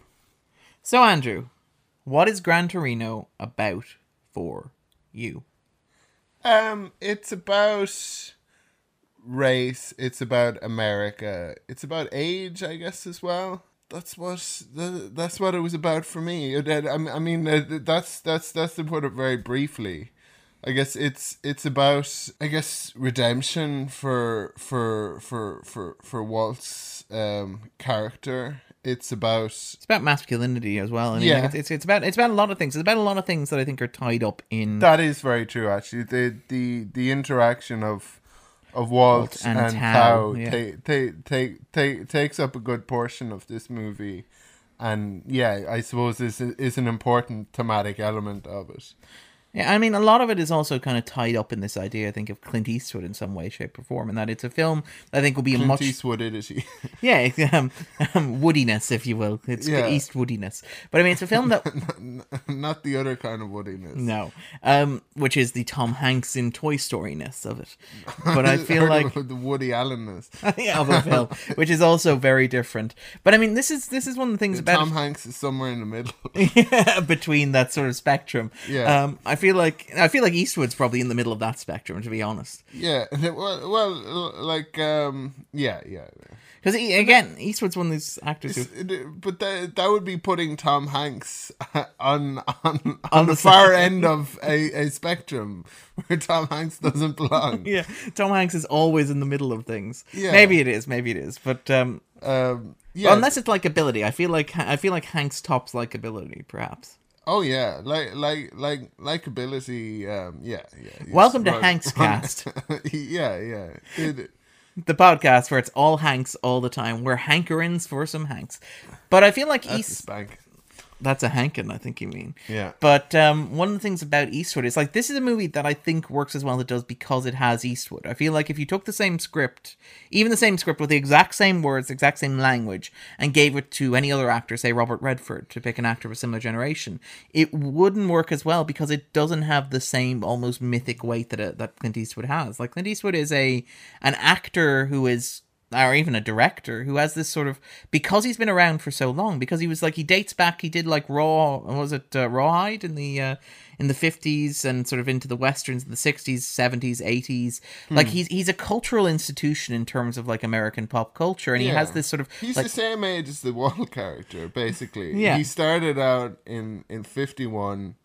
So, Andrew, what is Gran Torino about for you? Um, it's about race. It's about America. It's about age, I guess, as well. That's what the, that's what it was about for me. It- it- I I mean, uh, that's that's that's to put it very briefly. I guess it's it's about I guess redemption for for for for for Walt's um character. It's about It's about masculinity as well. I mean, Yeah. like, it's, it's it's about it's about a lot of things. It's about a lot of things that I think are tied up in That is very true, actually. The the the interaction of of Walt, and and, Thao, Thao, yeah. ta- ta- ta- ta- takes up a good portion of this movie, and yeah, I suppose is is an important thematic element of it. Yeah, I mean, a lot of it is also kind of tied up in this idea, I think, of Clint Eastwood in some way, shape, or form, and that it's a film that I think will be a Clint much Eastwood, he? yeah, um, um, woodiness, if you will. It's Yeah. Eastwoodiness, but I mean, it's a film that not the other kind of woodiness. no, um, which is the Tom Hanks in Toy Story ness of it. But I feel like the Woody Allenness. of a film, which is also very different. But I mean, this is this is one of the things about Tom it- Hanks is somewhere in the middle. between that sort of spectrum. Yeah. Um, I feel like I feel like Eastwood's probably in the middle of that spectrum, to be honest. yeah, well, well, like um, yeah, yeah. Because again, Eastwood's one of these actors who but that that would be putting Tom Hanks on on on, On the the far end of a, a spectrum where Tom Hanks doesn't belong. yeah, Tom Hanks is always in the middle of things. Yeah. Maybe it is, maybe it is, but um, Um, yeah. well, unless it's likability, I feel like I feel like Hanks tops likability, perhaps. Oh yeah, like like like likability. Um, yeah, yeah. Welcome to right. Hanks Cast, yeah, yeah. It- the podcast where it's all Hanks all the time. We're hankerings for some Hanks, but I feel like East. spank. That's a Hankin, I think you mean. Yeah. But um, one of the things about Eastwood is like this is a movie that I think works as well as it does because it has Eastwood. I feel like if you took the same script, even the same script with the exact same words, exact same language, and gave it to any other actor, say Robert Redford, to pick an actor of a similar generation, it wouldn't work as well because it doesn't have the same almost mythic weight that it, that Clint Eastwood has. Like Clint Eastwood is a an actor who is or even a director who has this sort of because he's been around for so long because he was like he dates back he did like raw was it uh, rawhide in the uh, in the 50s and sort of into the westerns in the 60s 70s 80s like he's he's a cultural institution in terms of like american pop culture and he has this sort of He's like the same age as the Walt character, basically. Yeah. He started out in in fifty one,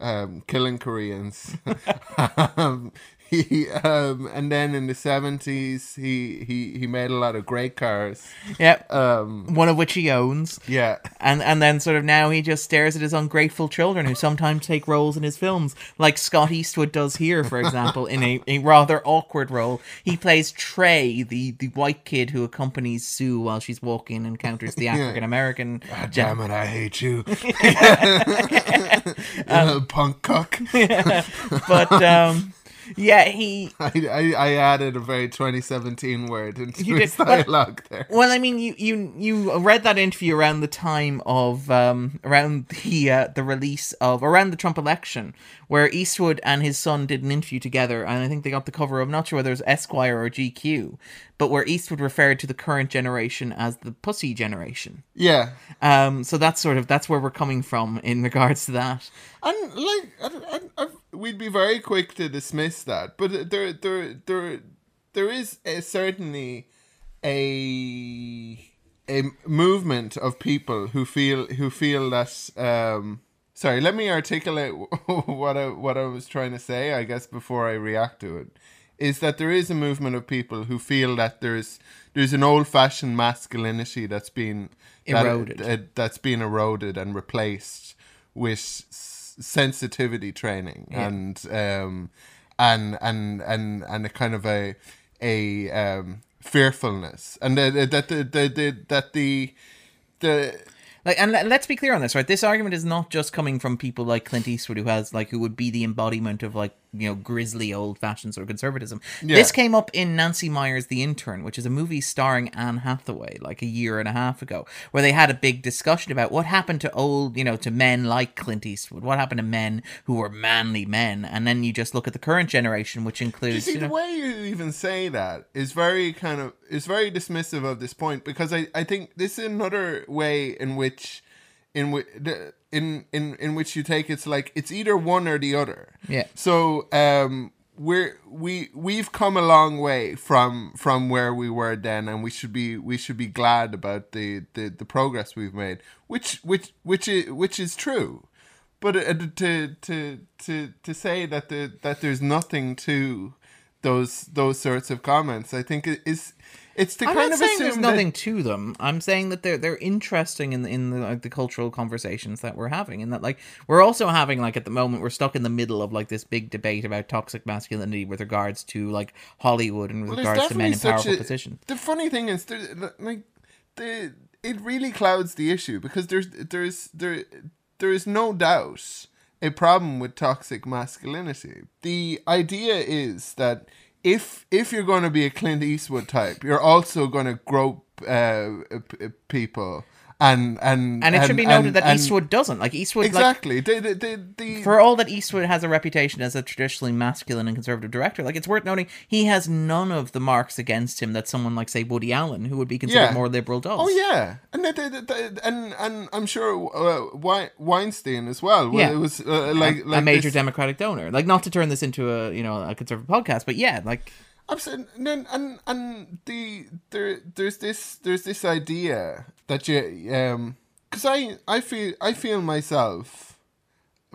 um, killing Koreans. um, he um, and then in the seventies, he, he he made a lot of great cars. yeah Um, one of which he owns yeah, and and then sort of now he just stares at his ungrateful children who sometimes take roles in his films, like Scott Eastwood does here, for example, in a, a rather awkward role. He plays Trey, the, the white kid who accompanies Sue while she's walking and encounters the African American. God damn it, I hate you, You Um, punk cock. But um, yeah, he I, I, I added a very 2017 word into You his did. dialogue there. Well, I mean, you you you read that interview around the time of um around the uh, the release of around the Trump election, where Eastwood and his son did an interview together, and I think they got the cover of I'm not sure whether it was Esquire or GQ, but where Eastwood referred to the current generation as the pussy generation. Yeah, Um, so that's sort of that's where we're coming from in regards to that. And like, I, I, I, we'd be very quick to dismiss that, but there, there, there, there is a, certainly a a movement of people who feel who feel that. Um, sorry, let me articulate what I what I was trying to say. I guess before I react to it, is that there is a movement of people who feel that there's there's an old fashioned masculinity that's been that- Eroded. uh, that's been eroded and replaced with sensitivity training and um and and and and a kind of a a um fearfulness and that the, the, the that the the Like, and let's be clear on this, right? This argument is not just coming from people like Clint Eastwood, who has like who would be the embodiment of like you know grisly old-fashioned sort of conservatism. Yeah. This came up in Nancy Meyers' The Intern, which is a movie starring Anne Hathaway, like a year and a half ago, where they had a big discussion about what happened to old, you know, to men like Clint Eastwood. What happened to men who were manly men? And then you just look at the current generation, which you includes see you know, the way you even say that is very kind of is very dismissive of this point because I, I think this is another way in which in which in in in which you take it's like it's either one or the other Yeah. so um we're we we've come a long way from from where we were then and we should be we should be glad about the the, the progress we've made which which which is which is true but uh, to to to to say that the that there's nothing to those those sorts of comments i think it is it's to I'm kind not of saying assume there's that- nothing to them. I'm saying that they're they're interesting in in the like, the cultural conversations that we're having, and that like we're also having like at the moment we're stuck in the middle of like this big debate about toxic masculinity with regards to like Hollywood and with Well, regards to men in powerful a- positions. The funny thing is, there, like, the it really clouds the issue because there's there's there there is no doubt a problem with toxic masculinity. The idea is that if if you're going to be a Clint Eastwood type, you're also going to grope uh, people. And and And it should be noted and- that and- Eastwood doesn't like Eastwood like exactly the, the, the, the, for all that Eastwood has a reputation as a traditionally masculine and conservative director, like it's worth noting he has none of the marks against him that someone like say Woody Allen, who would be considered Yeah. more liberal, does. Oh yeah, and the, the, the, and and I'm sure uh, Weinstein as well. Yeah. it was uh, like, a like major this- Democratic donor. Like not to turn this into a you know a conservative podcast, but yeah, like Absolutely, and then- and and the there there's this there's this idea that you um because I I feel I feel myself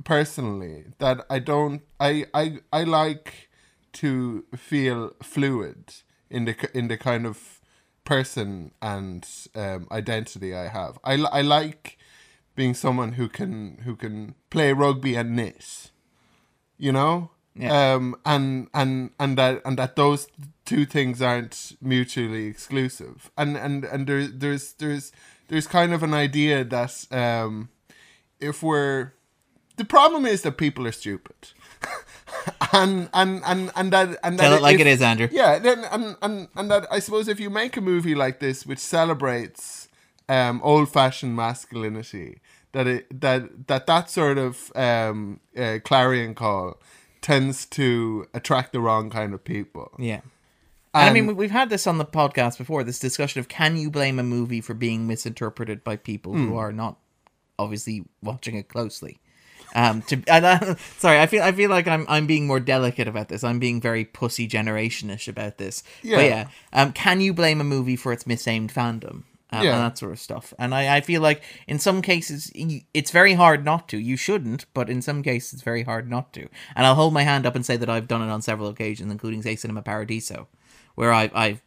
personally that I don't I I I like to feel fluid in the in the kind of person and um, identity I have. I I like being someone who can who can play rugby and knit. You know? Yeah. Um and and and that and that those two things aren't mutually exclusive. And and and there there's there's there's kind of an idea that um if we're the problem is that people are stupid. and and and and that and Tell that it like if- it is, Andrew. Yeah, then and, and and that I suppose if you make a movie like this which celebrates um, old-fashioned masculinity, that it that that that sort of um, uh, clarion call tends to attract the wrong kind of people. Yeah. And I mean, we- we've had this on the podcast before. This discussion of can you blame a movie for being misinterpreted by people Hmm. who are not obviously watching it closely. Um, to and, uh, sorry, I feel I feel like I'm I'm being more delicate about this. I'm being very pussy generationish about this. Yeah. But yeah, um, can you blame a movie for its misaimed fandom? Um, Yeah. and that sort of stuff. And I, I feel like in some cases it's very hard not to. You shouldn't, but in some cases it's very hard not to. And I'll hold my hand up and say that I've done it on several occasions, including say Cinema Paradiso, where I I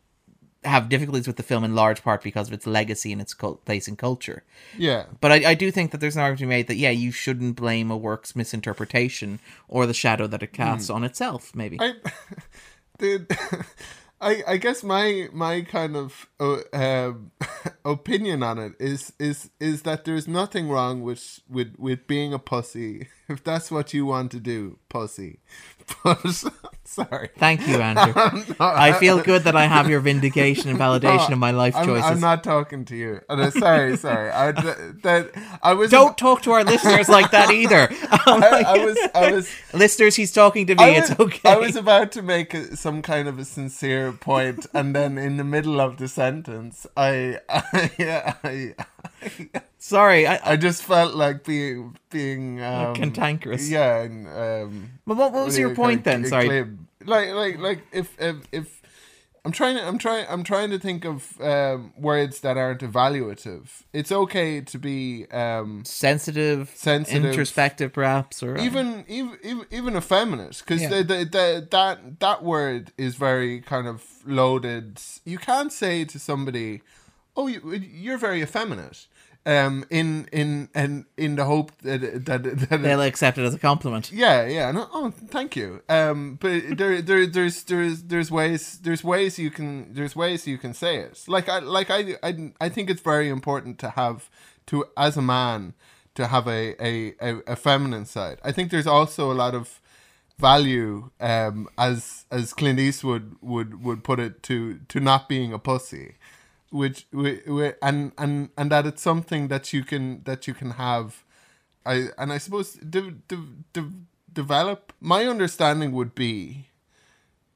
have difficulties with the film in large part because of its legacy and its cult- place in culture. Yeah. But I, I do think that there's an argument made that yeah, you shouldn't blame a work's misinterpretation or the shadow that it casts on itself. Maybe I, the, I, I guess my my kind of uh, um, opinion on it is is is that there's nothing wrong with with with being a pussy if that's what you want to do, pussy. But sorry, Thank you, Andrew. I feel good that I have your vindication and validation of my life I'm, choices. I'm not talking to you. And, uh, sorry, sorry. I, that I was Don't talk to our listeners like that either. Oh I, I was I was listeners, he's talking to me. I was, it's okay. I was about to make a, some kind of a sincere point, and then in the middle of the sentence, I, I, I, Sorry, I, I just felt like being being um, cantankerous. Yeah. And, um, But what, what was your point kind then? Sorry. Like like like if if if. I'm trying to. I'm trying. I'm trying to think of um, words that aren't evaluative. It's okay to be um, Sensitive, Sensitive. introspective, perhaps, or even even even, even effeminate because Yeah. the, the, the, that that word is very kind of loaded you can't say to somebody oh you, you're very effeminate um in in and in the hope that that, that they'll accept it as a compliment. yeah, yeah. No, oh, thank you. Um, but there, there, there's, there's, there's ways, there's ways you can, there's ways you can say it. Like I, like I, I, I think it's very important to have, to as a man, to have a, a, a, a feminine side. I think there's also a lot of value, um, as as Clint Eastwood would would put it, to to not being a pussy which wi- and and and that it's something that you can that you can have. I and i suppose de- de- de- develop my understanding would be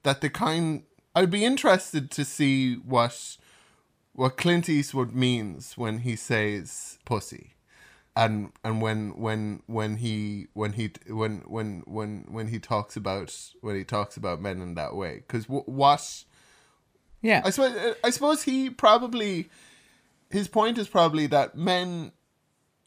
that the kind i'd be interested to see what what clint eastwood means when he says pussy. And and when when when he when he when when when when he talks about when he talks about men in that way. Because w- what Yeah, I suppose I suppose he probably his point is probably that men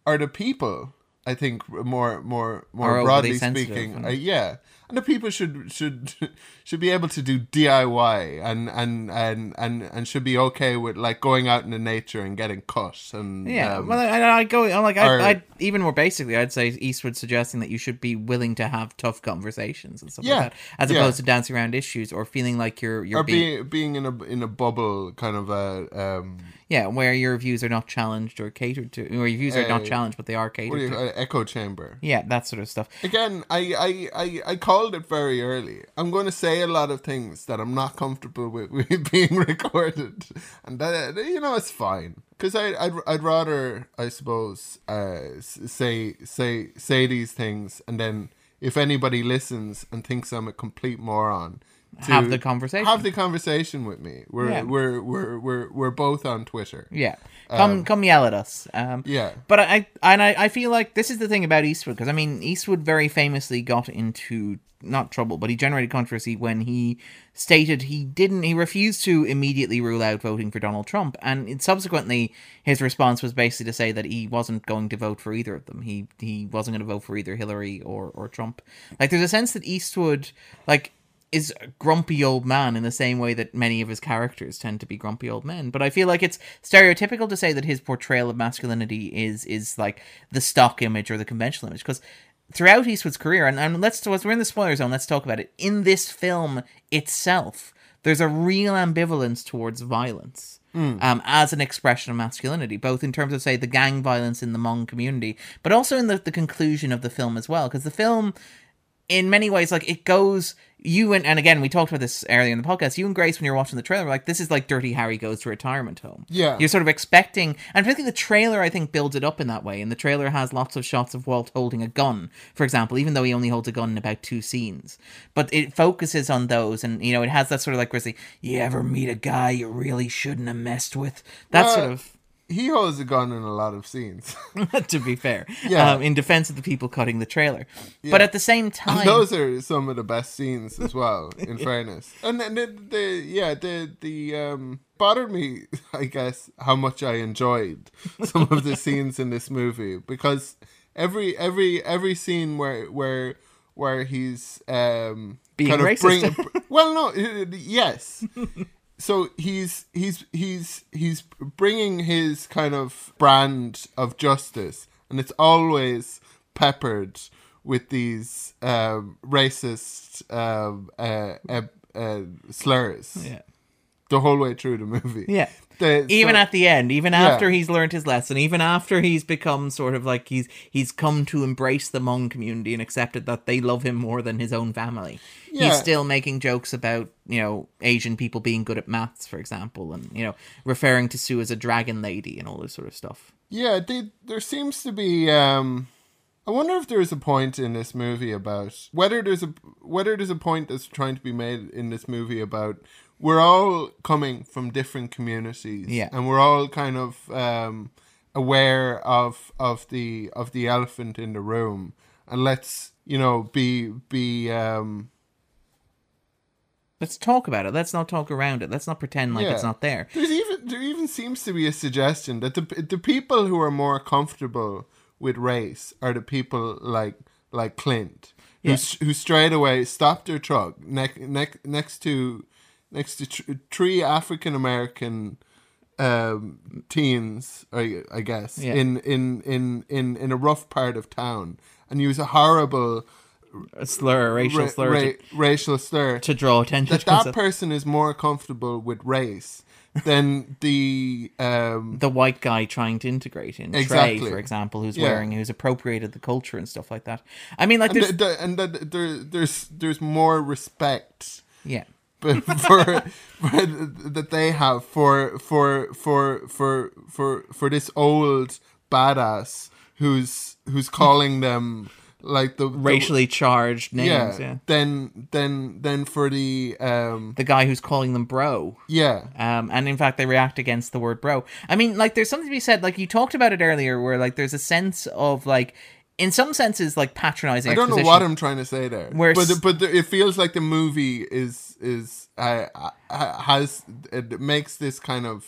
are the people. I think more more more Are broadly speaking, and- uh, yeah, and the people should should should be able to do DIY and and and and and should be okay with like going out in the nature and getting cut and yeah. um, well, I, I go I'm like I, or- I even more basically, I'd say Eastwood suggesting that you should be willing to have tough conversations and stuff Yeah, like that, as yeah. opposed to dancing around issues or feeling like you're you're or being being in a in a bubble kind of a um yeah, where your views are not challenged or catered to, or your views are not challenged, but they are catered you, to. uh, echo chamber. Yeah, that sort of stuff. Again, I, I, I, I called it very early. I'm going to say a lot of things that I'm not comfortable with, with being recorded, and that you know it's fine because I I'd, I'd rather I suppose uh, say say say these things and then if anybody listens and thinks I'm a complete moron. To Have the conversation. Have the conversation with me. We're Yeah. we're, we're we're we're both on Twitter. Yeah, come come yell at us. Um, Yeah. But I and I, I feel like this is the thing about Eastwood because I mean Eastwood very famously got into not trouble, but he generated controversy when he stated he didn't he refused to immediately rule out voting for Donald Trump, and it, subsequently his response was basically to say that he wasn't going to vote for either of them. He he wasn't going to vote for either Hillary or or Trump. Like there's a sense that Eastwood like is a grumpy old man in the same way that many of his characters tend to be grumpy old men. But I feel like it's stereotypical to say that his portrayal of masculinity is is like the stock image or the conventional image because throughout Eastwood's career, and, and let's we're in the spoiler zone, let's talk about it. In this film itself, there's a real ambivalence towards violence. um, as an expression of masculinity, both in terms of say the gang violence in the Hmong community, but also in the, the conclusion of the film as well, because the film in many ways, like it goes you and and again we talked about this earlier in the podcast. You and Grace, when you're watching the trailer, were like this is like Dirty Harry goes to retirement home. Yeah. you're sort of expecting, and particularly the trailer, I think builds it up in that way. And the trailer has lots of shots of Walt holding a gun, for example, even though he only holds a gun in about two scenes. But it focuses on those, and you know it has that sort of like Grizzly. You ever meet a guy you really shouldn't have messed with? That Uh, sort of. He holds a gun in a lot of scenes. to be fair, Yeah. um, in defense of the people cutting the trailer, but at the same time, Those are some of the best scenes as well, in fairness. And then the, the yeah, the the um bothered me, I guess, how much I enjoyed some of the scenes in this movie because every every every scene where where where he's um Being kind of racist. well, no, yes. So he's he's he's he's bringing his kind of brand of justice, and it's always peppered with these um, racist um, uh, uh, uh, slurs yeah. the whole way through the movie. Yeah. The- even so- at the end, even Yeah. after he's learned his lesson, even after he's become sort of like he's he's come to embrace the Hmong community and accepted that they love him more than his own family. Yeah. He's still making jokes about, you know, Asian people being good at maths, for example, and you know, referring to Sue as a dragon lady and all this sort of stuff. Yeah, they, there seems to be. Um, I wonder if there's a point in this movie about whether there's a whether there's a point that's trying to be made in this movie about we're all coming from different communities, Yeah. and we're all kind of um, aware of of the of the elephant in the room, and let's you know be be um, Let's talk about it. Let's not talk around it. Let's not pretend like it's not there. There's even there even seems to be a suggestion that the the people who are more comfortable with race are the people like like Clint, who Yeah. who straight away stopped their truck next next next to next to tr- three African American um teens I, I guess Yeah. in, in in in in a rough part of town and he was a horrible A slur, a racial ra- slur ra- to, racial slur to draw attention that to that person is more comfortable with race than the um the white guy trying to integrate in Exactly. Trey, for example, who's Yeah. wearing who's appropriated the culture and stuff like that. I mean, like and, there's the, the, and the, there, there's there's more respect yeah, but for, for that they have for for for for for for this old badass who's who's calling them like the the- racially charged yeah, names. Yeah. then then then for the um the guy who's calling them bro. yeah Um, and in fact, they react against the word bro. I mean, like, there's something to be said. Like you talked about it earlier, where like there's a sense of like, in some senses, like patronizing. I don't know what I'm trying to say there, Where but s- but it feels like the movie is is uh, has it makes this kind of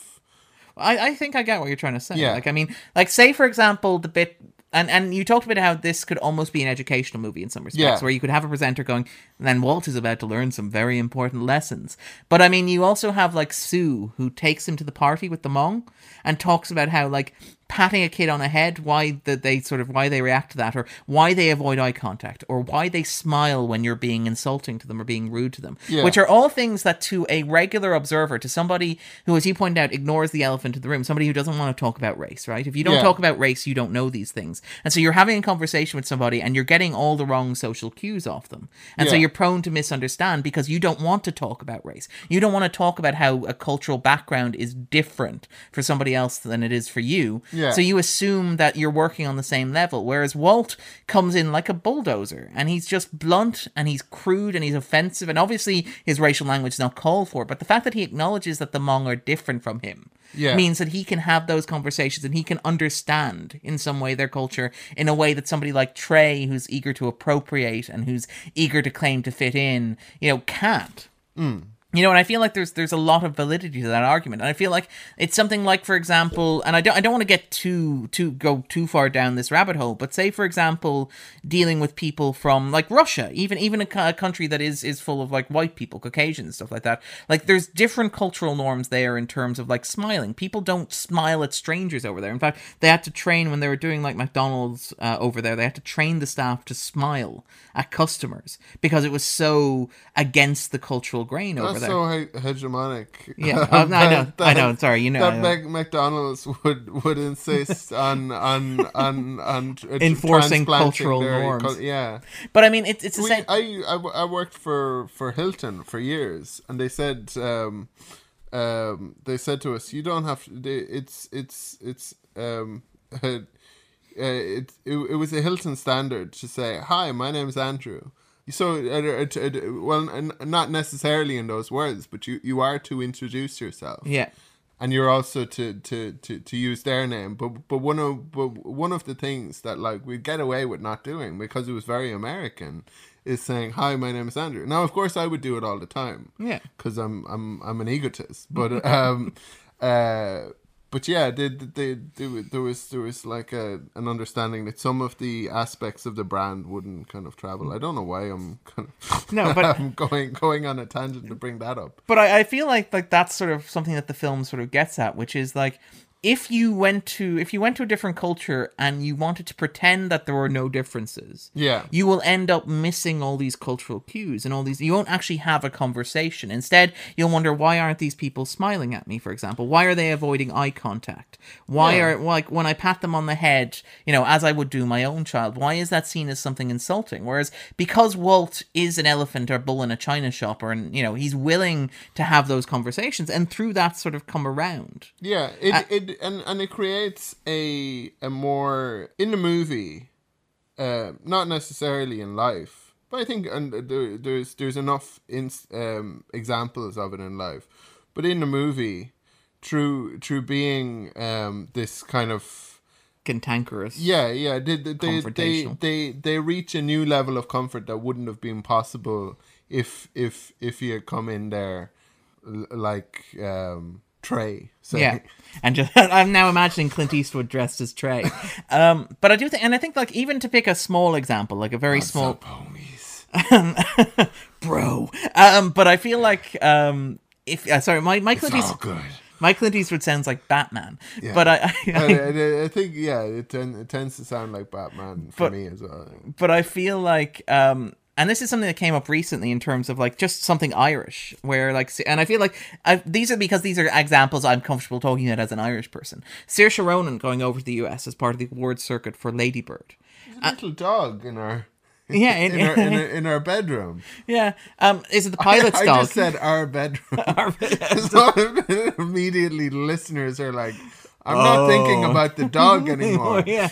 I, I think I get what you're trying to say. Yeah. Like, I mean, like, say for example, the bit, and and you talked about how this could almost be an educational movie in some respects, Yeah. where you could have a presenter going, and then Walt is about to learn some very important lessons. But I mean, you also have like Sue, who takes him to the party with the Hmong and talks about how like patting a kid on the head, why that they sort of why they react to that, or why they avoid eye contact, or why they smile when you're being insulting to them or being rude to them, Yeah. which are all things that to a regular observer, to somebody who, as you pointed out, ignores the elephant in the room, somebody who doesn't want to talk about race, right? If you don't Yeah. talk about race, you don't know these things. And so you're having a conversation with somebody and you're getting all the wrong social cues off them. And so you're prone to misunderstand because you don't want to talk about race. You don't want to talk about how a cultural background is different for somebody else than it is for you. Yeah. So you assume that you're working on the same level. Whereas Walt comes in like a bulldozer and he's just blunt and he's crude and he's offensive. And obviously his racial language is not called for. But the fact that he acknowledges that the Hmong are different from him Yeah. means that he can have those conversations and he can understand in some way their culture in a way that somebody like Trey, who's eager to appropriate and who's eager to claim to fit in, you know, can't. Hmm. You know, and I feel like there's there's a lot of validity to that argument, and I feel like it's something like, for example, and I don't I don't want to get too too go too far down this rabbit hole, but say for example, dealing with people from like Russia, even even a, a country that is is full of like white people, Caucasians, stuff like that. Like there's different cultural norms there in terms of like smiling. People don't smile at strangers over there. In fact, they had to train when they were doing like McDonald's uh, over there. They had to train the staff to smile at customers because it was so against the cultural grain over over there. so he- hegemonic. Yeah, uh, I know, I know. Sorry, you know, that know. Mac- McDonald's would would insist on on on on uh, Enforcing cultural norms. yeah, but I mean, it's it's the we, same. I worked for for Hilton for years, and they said um, um, they said to us, you don't have to. They, it's it's it's um. Uh, it, it it was a Hilton standard to say, "Hi, my name's Andrew." So, uh, uh, uh, well, n- not necessarily in those words, but you, you are to introduce yourself yeah, and you're also to, to, to, to use their name. But but one of but one of the things that like we get away with not doing because it was very American is saying, "Hi, my name is Andrew." Now, of course, I would do it all the time. Yeah. because I'm I'm I'm an egotist. But um, uh, but yeah, they, they, they, there was there was like a an understanding that some of the aspects of the brand wouldn't kind of travel. I don't know why I'm kind of No, but- I'm going going on a tangent to bring that up. but I, I feel like like that's sort of something that the film sort of gets at, which is like if you went to if you went to a different culture and you wanted to pretend that there were no differences, Yeah. you will end up missing all these cultural cues and all these. You won't actually have a conversation. Instead, you'll wonder why aren't these people smiling at me? For example, why are they avoiding eye contact? Why Yeah. are like when I pat them on the head, you know, as I would do my own child? Why is that seen as something insulting? Whereas because Walt is an elephant or bull in a china shop, or and you know he's willing to have those conversations, and through that sort of come around. Yeah, it, Uh, it and and it creates a a more in the movie, uh, not necessarily in life, but I think and there, there's there's enough in, um, examples of it in life, but in the movie, through through being um, this kind of Cantankerous. yeah yeah they they, they they they reach a new level of comfort that wouldn't have been possible if if if he had come in there like um Trey. Say. Yeah, and just I'm now imagining Clint Eastwood dressed as Trey. Um, but I do think, and I think like even to pick a small example, like a very small Up, homies. bro. Um, but I feel like um, if uh, sorry, my my Clint Eastwood, good. my Clint Eastwood sounds like Batman. Yeah. But I, I, I, I, I think yeah, it, ten, it tends to sound like Batman for But- me as well. but I feel like um and this is something that came up recently in terms of like just something Irish where like and I feel like I, these are because these are examples I'm comfortable talking about as an Irish person. Saoirse Ronan going over to the US as part of the award circuit for Lady Bird. There's a little dog in our Yeah, in, in- our, in, our, in our bedroom. Yeah. Um is it the pilot's I dog? just said our bedroom. so immediately listeners are like, I'm not thinking Oh. about the dog anymore. yeah,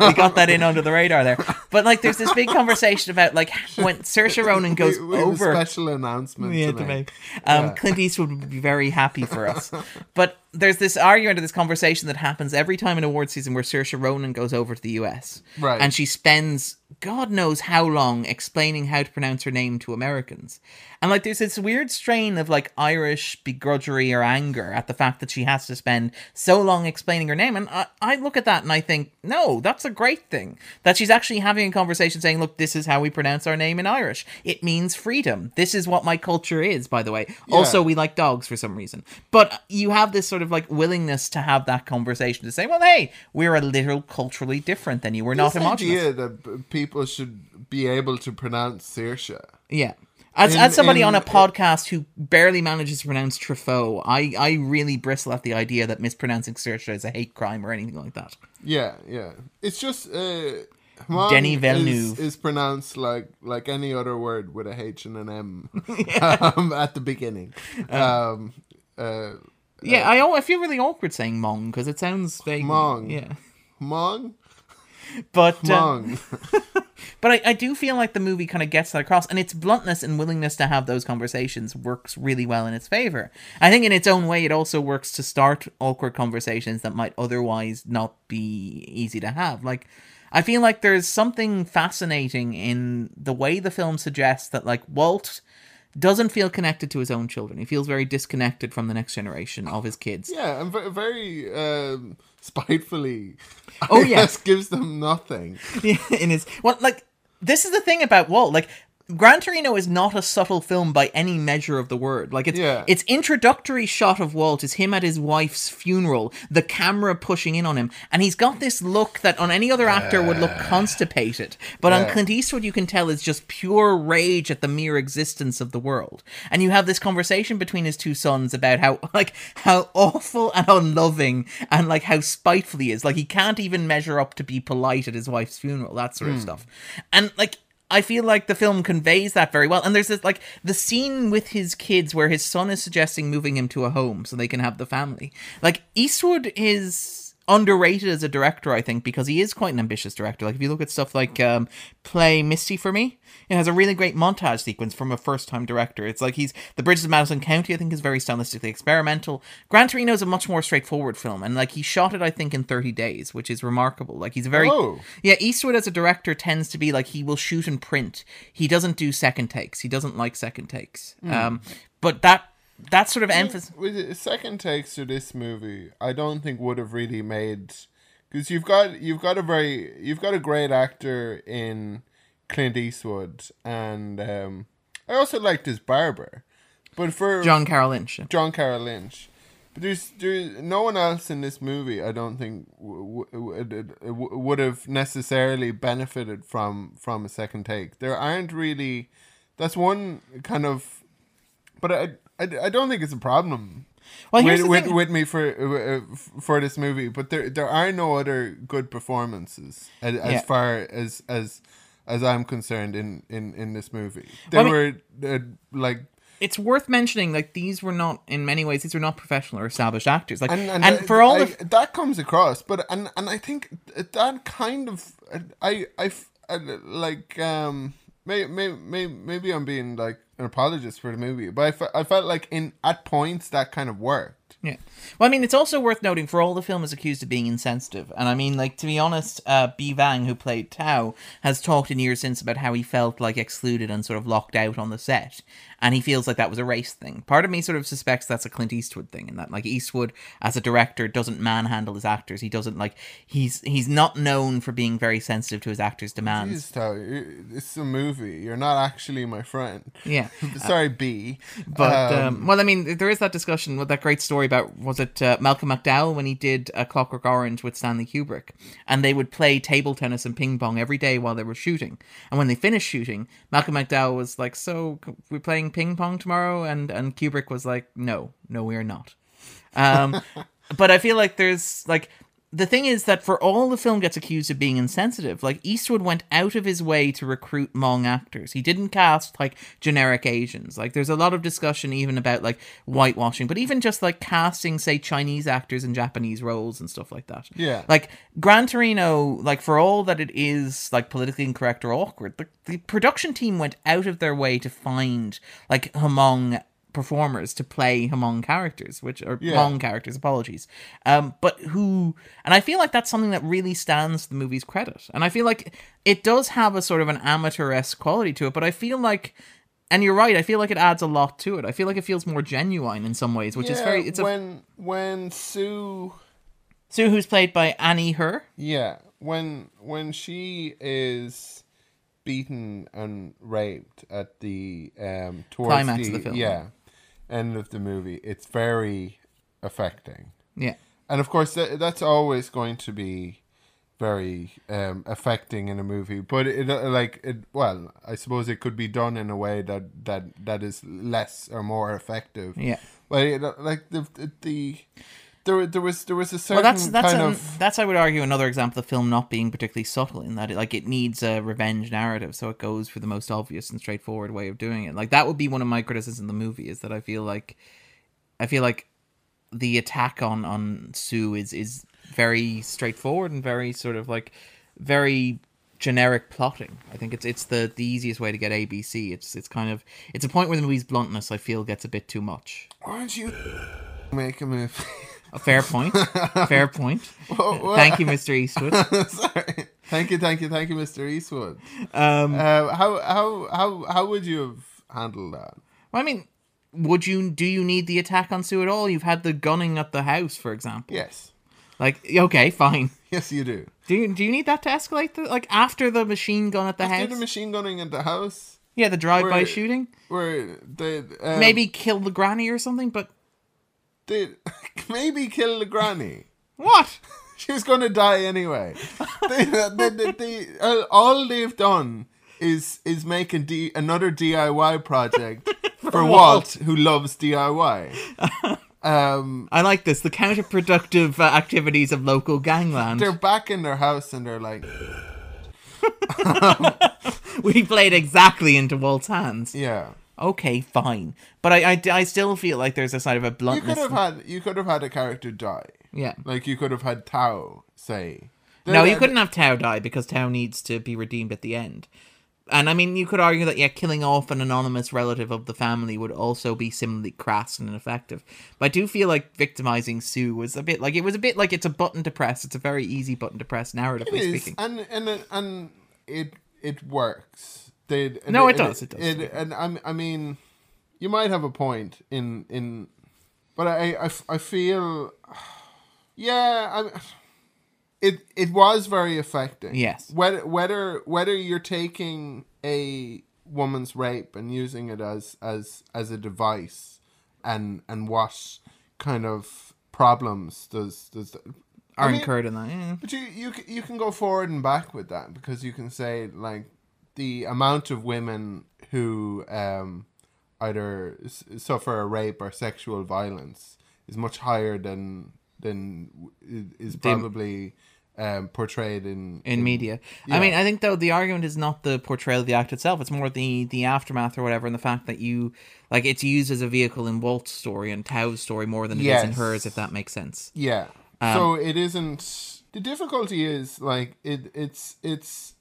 we got that in under the radar there. But like, there's this big conversation about like when Saoirse Ronan goes we, we over. a special announcement we had to make. make. Um, Yeah. Clint Eastwood would be very happy for us. But there's this argument or this conversation that happens every time in award season where Saoirse Ronan goes over to the US. Right. And she spends God knows how long explaining how to pronounce her name to Americans. And like there's this weird strain of like Irish begrudgery or anger at the fact that she has to spend so long explaining her name. And I, I look at that and I think, no, that's a great thing. That she's actually having a conversation saying, look, this is how we pronounce our name in Irish. It means freedom. This is what my culture is, by the way. Also, we like dogs for some reason. But you have this sort of like willingness to have that conversation to say, well, hey, we're a little culturally different than you. We're not This homogenous. idea that people should be able to pronounce Saoirse. Yeah. As, In- as somebody in- on a podcast who barely manages to pronounce Truffaut, I, I really bristle at the idea that mispronouncing Saoirse is a hate crime or anything like that. Yeah, yeah. It's just uh, Hmong Denis is, Villeneuve. is pronounced like like any other word with a H and an M um, at the beginning. Um, uh, Yeah, I, I feel really awkward saying Mong because it sounds vague. Hmong. Yeah. Hmong, But uh, But I, I do feel like the movie kind of gets that across, and its bluntness and willingness to have those conversations works really well in its favor. I think in its own way, it also works to start awkward conversations that might otherwise not be easy to have. Like, I feel like there's something fascinating in the way the film suggests that, like, Walt doesn't feel connected to his own children. He feels very disconnected from the next generation of his kids. yeah, and very um, spitefully. Oh, yes, yeah. gives them nothing. Yeah, in his well like this is the thing about Walt like Gran Torino is not a subtle film by any measure of the word. Like it's Yeah. its introductory shot of Walt is him at his wife's funeral, the camera pushing in on him, and he's got this look that on any other actor would look constipated, but on Clint Eastwood you can tell is just pure rage at the mere existence of the world. And you have this conversation between his two sons about how like how awful and unloving and like how spiteful he is. Like he can't even measure up to be polite at his wife's funeral, that sort of hmm. stuff. And like I feel like the film conveys that very well. And there's this like the scene with his kids where his son is suggesting moving him to a home so they can have the family. Like Eastwood is underrated as a director, I think, because he is quite an ambitious director. Like if you look at stuff like um, Play Misty for Me, it has a really great montage sequence from a first time director. It's like he's the Bridges of Madison County, I think, is very stylistically experimental. Gran Torino is a much more straightforward film, and like he shot it, I think, in 30 days, which is remarkable. Like he's a very Oh. yeah, Eastwood as a director tends to be like he will shoot and print. He doesn't do second takes. He doesn't like second takes. Um, but that that sort of emphasis. second takes to this movie, I don't think would have really made because you've got you've got a very you've got a great actor in Clint Eastwood, and um, I also liked his barber, but for John Carroll Lynch. John Carroll Lynch. But there's there's no one else in this movie. I don't think w- w- w- would have necessarily benefited from from a second take. There aren't really. That's one kind of. But I I, I don't think it's a problem. Well, here's with, with, with me for uh, for this movie, but there there are no other good performances as, as far as as as I'm concerned in in in this movie. They Well, were uh, like it's worth mentioning like these were not in many ways these were not professional or established actors like and, and, and, for all I, the that comes across but and and i think that kind of i i I- like um may, may, may, maybe i'm being like an apologist for the movie but I, I felt like in at points that kind of worked Yeah. Well, I mean, it's also worth noting for all the film is accused of being insensitive. And I mean, like, to be honest, uh, Bee Vang, who played Thao, has talked in years since about how he felt, like, excluded and sort of locked out on the set. And he feels like that was a race thing. Part of me sort of suspects that's a Clint Eastwood thing, and that, like, Eastwood, as a director, doesn't manhandle his actors. He doesn't, like, he's he's not known for being very sensitive to his actors' demands. Jeez, Thao, it's a movie you're not actually my friend Yeah. sorry b But um, well, I mean, there is that discussion with that great story about was it uh, Malcolm McDowell when he did uh, Clockwork Orange with Stanley Kubrick, and they would play table tennis and ping pong every day while they were shooting. And when they finished shooting, Malcolm McDowell was like, "So we're playing ping pong tomorrow," and and Kubrick was like, "No, no, we are not." Um, but I feel like there's like the thing is that for all the film gets accused of being insensitive, like Eastwood went out of his way to recruit Hmong actors. He didn't cast like generic Asians. Like there's a lot of discussion even about like whitewashing, but even just like casting, say, Chinese actors in Japanese roles and stuff like that. Yeah. Like Gran Torino, like for all that it is like politically incorrect or awkward, the, the production team went out of their way to find like Hmong performers to play Hmong characters, which are Yeah. Hmong characters, apologies. Um, but who, and I feel like that's something that really stands the movie's credit. And I feel like it does have a sort of an amateur-esque quality to it, but I feel like, and you're right, I feel like it adds a lot to it. I feel like it feels more genuine in some ways, which is very, it's a, when when sue Sue, who's played by Ahney Her. Yeah, when when she is beaten and raped at the um towards Climax the, of the film. yeah end of the movie, it's very affecting, Yeah. and of course that, that's always going to be very um affecting in a movie. But it uh, like it well, I suppose it could be done in a way that that that is less or more effective. Yeah. But it, uh, like the the. The there, there was there was a certain Well, that's that's kind an, of that's I would argue another example of the film not being particularly subtle in that it, like it needs a revenge narrative, so it goes for the most obvious and straightforward way of doing it. Like that would be one of my criticisms of the movie is that I feel like I feel like the attack on on Sue is is very straightforward and very sort of like very generic plotting. I think it's it's the the easiest way to get ABC. It's it's kind of it's a point where the movie's bluntness I feel gets a bit too much. Aren't you make a movie? A fair point. fair point. Thank you, Mr. Eastwood. Sorry. Thank you, thank you, thank you, Mr. Eastwood. Um, Uh, how how how how would you have handled that? I mean, would you do you need the attack on Sue at all? You've had the gunning at the house, for example. Yes, Like, okay, fine. yes, you do. Do you do you need that to escalate? The, like after the machine gun at the After house? the machine gunning at the house. Yeah, the drive-by Where- shooting. where they um, Maybe kill the granny or something. But they maybe kill the granny. what? She was going to die anyway. they, they, they, they, uh, all they've done is is make a D, another DIY project for, Walt. Walt, who loves DIY. Um, I like this. The counterproductive uh, activities of local gangland. they're back in their house and they're like, we played exactly into Walt's hands. yeah. Okay, fine. But I, I, I still feel like there's a side of a bluntness. You could have had you could have had a character die. yeah. Like you could have had Thao say. No, you couldn't have Thao die because Thao needs to be redeemed at the end. And I mean, you could argue that yeah, killing off an anonymous relative of the family would also be similarly crass and ineffective. But I do feel like victimizing Sue was a bit like it was a bit like it's a button to press. It's a very easy button to press, narratively It is, speaking. and and and it it works. They, No, it does, it does. and I, I mean, you might have a point in in, but I I feel, yeah, I. It it was very affecting. Yes. Whether whether whether you're taking a woman's rape and using it as as as a device, and and what kind of problems does does I Are mean- incurred in that. yeah. but you you you can go forward and back with that because you can say like the amount of women who um either s- suffer a rape or sexual violence is much higher than than is probably um portrayed in in media. I mean, I think though the argument is not the portrayal of the act itself; it's more the the aftermath or whatever, and the fact that you like it's used as a vehicle in Walt's story and Thao's story more than it is in hers, if that makes sense. Yeah. Um, so it isn't. The difficulty is like it. It's it's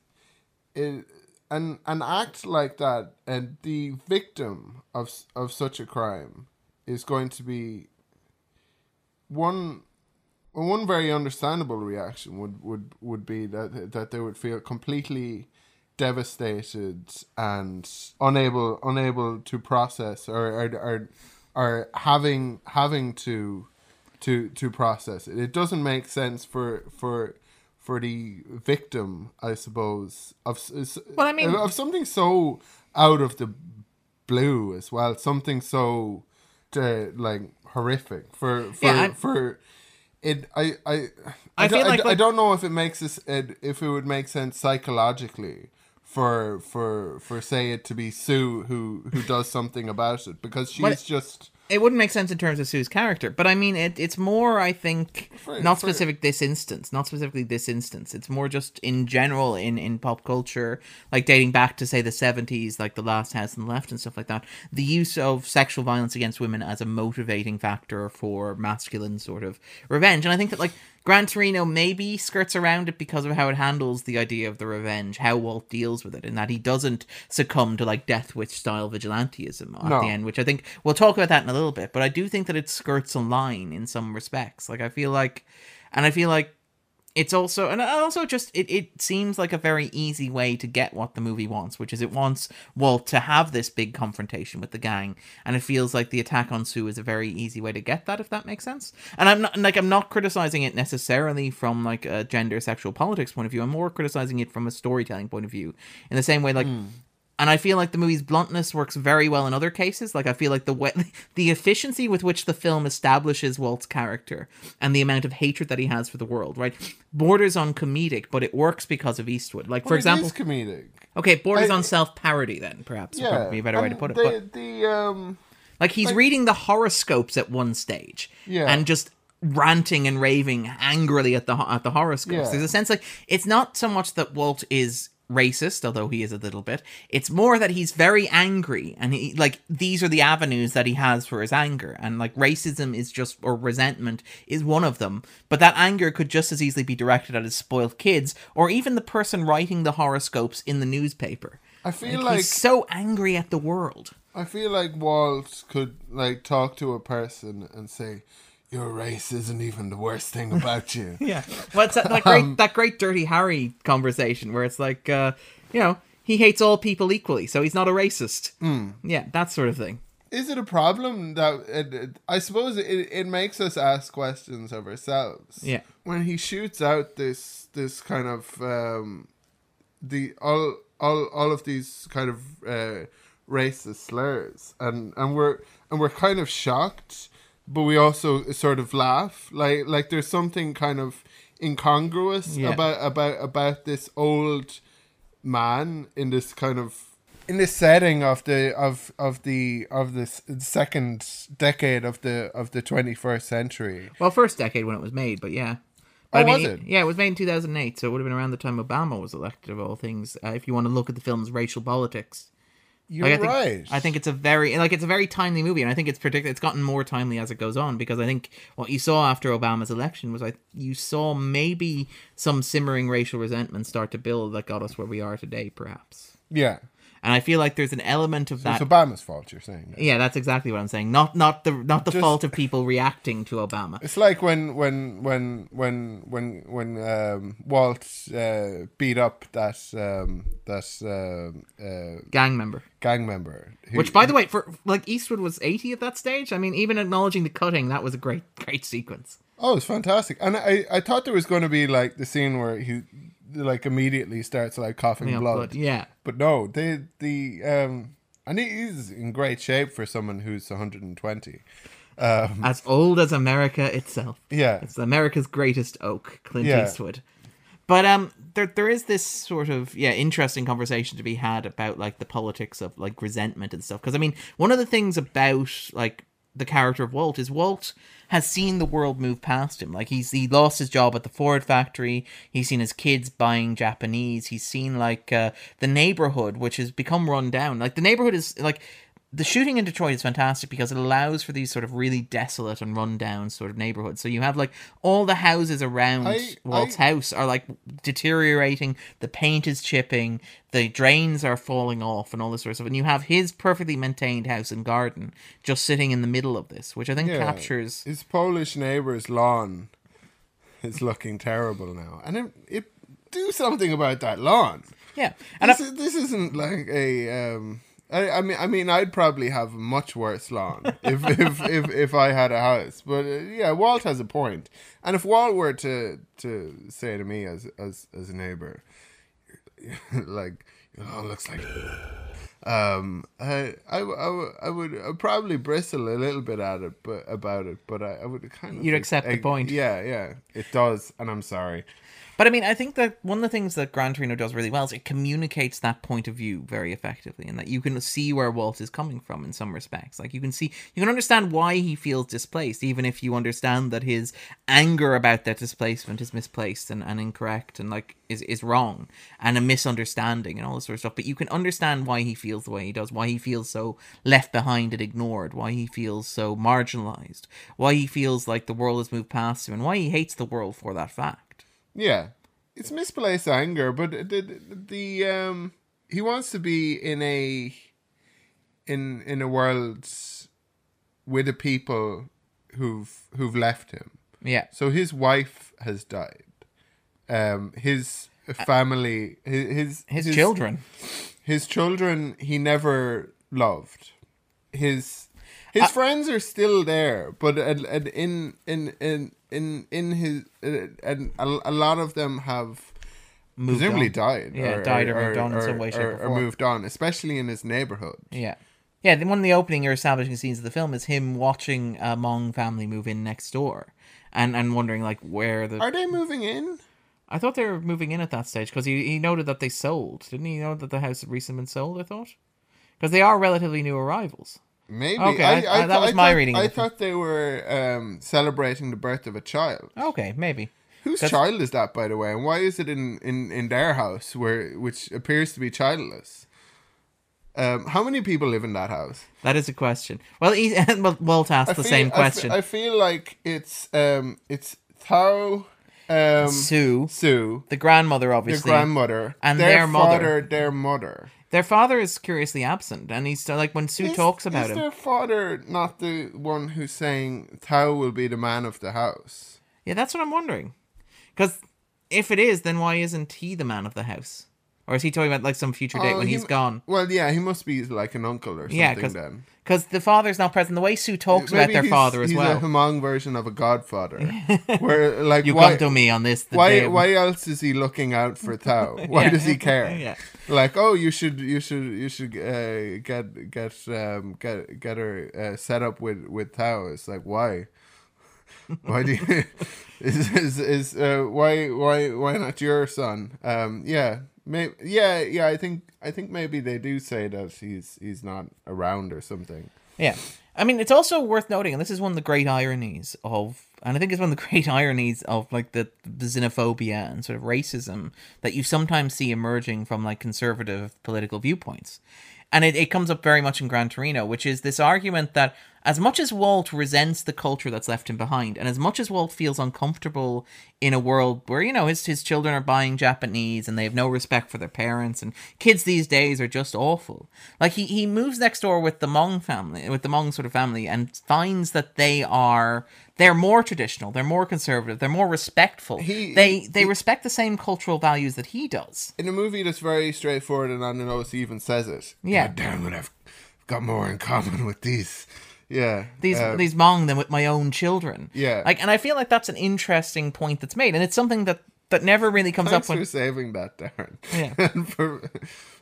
it, an an act like that, and the victim of of such a crime is going to be one. One very understandable reaction would, would, would be that that they would feel completely devastated and unable unable to process or or, or, or having having to to to process it. It doesn't make sense for for for the victim, I suppose, of Well, I mean- of something so out of the blue as well, something so uh, like horrific for for Yeah, I- for it. I I I, I don't- feel I like, I like- don't know if it makes this it, if it would make sense psychologically. For for for say it to be Sue who who does something about it because she's it- just It wouldn't make sense in terms of Sue's character, but I mean, it, it's more, I think, not specific this instance, not specifically this instance. It's more just in general in, in pop culture, like dating back to, say, the 70s, like The Last House on the Left and stuff like that. The use of sexual violence against women as a motivating factor for masculine sort of revenge. And I think that, like, Gran Torino maybe skirts around it because of how it handles the idea of the revenge, how Walt deals with it, and that he doesn't succumb to like Death Wish style vigilantism at No. the end, which I think we'll talk about that in a little bit. But I do think that it skirts a line in some respects. Like I feel like, and I feel like it's also and also just it, it seems like a very easy way to get what the movie wants which is it wants walt to have this big confrontation with the gang. And it feels like the attack on sue is a very easy way to get that if that makes sense. And i'm not like i'm not criticizing it necessarily from like a gender sexual politics point of view. I'm more criticizing it from a storytelling point of view. In the same way like hmm. And I feel like the movie's bluntness works very well in other cases. Like I feel like the way, the efficiency with which the film establishes Walt's character and the amount of hatred that he has for the world, right, borders on comedic, but it works because of Eastwood. Like for Well, it example, comedic. okay, borders I- on self parody. Then perhaps would Yeah, probably be a better way to put it. The, But the um, like he's reading the horoscopes at one stage, Yeah. and just ranting and raving angrily at the at the horoscopes. Yeah. There's a sense like it's not so much that Walt is racist, although he is a little bit. It's more that he's very angry, and he like these are the avenues that he has for his anger, and like racism is just or resentment is one of them. But that anger could just as easily be directed at his spoiled kids, or even the person writing the horoscopes in the newspaper. I feel Like, like he's so angry at the world. I feel like Walt could like talk to a person and say, "Your race isn't even the worst thing about you." Yeah. Well, it's that, that great Um, that great Dirty Harry conversation where it's like, uh, you know, he hates all people equally, so he's not a racist. Hmm. Yeah, that sort of thing. Is it a problem that it, it- I suppose it, it makes us ask questions of ourselves? Yeah. When he shoots out this this kind of um, the all all all of these kind of uh, racist slurs, and and we're and we're kind of shocked, but we also sort of laugh. Like like there's something kind of incongruous Yeah. about about about this old man in this kind of in this setting of the of of the of this second decade of the of the 21st century Well, first decade when it was made, but yeah. Oh, I mean, was it? Yeah, it was made in 2008, so it would have been around the time Obama was elected, of all things. Uh, if you want to look at the film's racial politics, you're Like, I think, right I think it's a very like it's a very timely movie, and I think it's particular. It's gotten more timely as it goes on because I think what you saw after Obama's election was like you saw maybe some simmering racial resentment start to build that got us where we are today, perhaps. yeah And I feel like there's an element of that. it's obama's fault you're saying yeah, that's exactly what I'm saying. Not not the not the Just- fault of people reacting to Obama. It's like when when when when when when um, Walt uh, beat up that um, that uh, uh, Gang member. gang member. who- Which, by the way, for like Eastwood was eighty at that stage. I mean, even acknowledging the cutting, that was a great, great sequence. oh, it's fantastic. And I I thought there was going to be like the scene where he like immediately starts like coughing blood. but yeah, But no, they the um, and he's in great shape for someone who's 120. Um, as old as America itself. yeah, It's America's greatest oak, Clint Yeah. Eastwood. But um, there there is this sort of yeah interesting conversation to be had about like the politics of like resentment and stuff. Because I mean, one of the things about like the character of Walt is Walt has seen the world move past him. Like he's he lost his job at the Ford factory. He's seen his kids buying Japanese. He's seen like uh, the neighborhood, which has become run down. Like the neighborhood is like the shooting in Detroit is fantastic because it allows for these sort of really desolate and run down sort of neighborhoods. So you have like all the houses around I- Walt's I- house are like deteriorating, the paint is chipping, the drains are falling off, and all this sort of stuff. And you have his perfectly maintained house and garden just sitting in the middle of this, which I think Yeah. captures. his Polish neighbor's lawn is looking terrible now, and it, it do something about that lawn. Yeah, and I, This, is, this isn't like a. Um, I, I mean, I mean, I'd probably have a much worse lawn if if, if if I had a house. But uh, yeah, Walt has a point. and if Walt were to to say to me as as as a neighbor, like, oh, looks like. Um, I, I, I, would- I would I'd probably bristle a little bit at it, but about it, but I, I would kind of You'd accept the point. Yeah, yeah, it does, and I'm sorry. But I mean, I think that one of the things that Gran Torino does really well is it communicates that point of view very effectively, and that you can see where Walt is coming from in some respects. Like you can see, you can understand why he feels displaced, even if you understand that his anger about that displacement is misplaced and, and incorrect, and like is is wrong and a misunderstanding and all this sort of stuff. But you can understand why he feels the way he does, why he feels so left behind and ignored, why he feels so marginalized, why he feels like the world has moved past him, and why he hates the world for that fact. Yeah, it's misplaced anger, but the, the um he wants to be in a in in a world with the people who've who've left him. Yeah. So his wife has died. Um, his family, his his his, children. his children, he never loved. His his friends are still there, but and, and in in in in in his uh, and a, a lot of them have Moved presumably on. died. Yeah, died or moved on in some way, shape, or form. moved on, especially in his neighborhood. Yeah. Yeah, the, one of the opening or establishing scenes of the film is him watching a Hmong family move in next door, and and wondering like where the. Are they moving in? I thought they were moving in at that stage because he he noted that they sold, didn't he? Know that the house had recently been sold. I thought because they are relatively new arrivals. Maybe. Okay, I- I- that was my thought, reading I thought they were um, celebrating the birth of a child. Okay, maybe. Whose child is that, by the way? And why is it in, in, in their house, where which appears to be childless? Um, how many people live in that house? That is a question. Well, he, well Walt asked the feel- same question. I, feel like it's um, it's Thao, um, Sue, Sue, the grandmother, obviously, grandmother, and their, their mother. father, their mother. Their father is curiously absent, and he's like when Sue Is- talks about is him. their father not the one who's saying Thao will be the man of the house? Yeah, that's what I'm wondering. Because if it is, then why isn't he the man of the house? or is he talking about like some future date Oh, when he he's m- gone? Well, yeah, he must be like an uncle or something Yeah, then. Because the father's not present. The way Sue talks about their he's- father as well. he's a Hmong version of a Godfather, where like you why, come to me on this. Why day why else is he looking out for Thao? Why Yeah. does he care? Yeah. Like, oh, you should you should you should uh, get get um, get get her uh, set up with with Thao. It's like why? Why do you is is, is uh, why why why not your son? Um, yeah, may, yeah, yeah. I think I think maybe they do say that he's he's not around or something. Yeah. I mean, it's also worth noting, and this is one of the great ironies of, and I think it's one of the great ironies of like the, the xenophobia and sort of racism that you sometimes see emerging from like conservative political viewpoints. And it, it comes up very much in Gran Torino, which is this argument that as much as Walt resents the culture that's left him behind, and as much as Walt feels uncomfortable in a world where, you know, his, his children are buying Japanese and they have no respect for their parents, and kids these days are just awful. Like, he, he moves next door with the Hmong family, with the Hmong sort of family, and finds that they are. They're more traditional. They're more conservative. They're more respectful. He- they he- they respect the same cultural values that he does. In a movie that's very straightforward and on the nose, he even says it. Yeah. God damn it! I've got more in common with these. Yeah, these um, these Hmong them with my own children. Yeah. like, and I feel like that's an interesting point that's made, and it's something that that never really comes Thanks up when for saving that, Darren. Yeah. and for,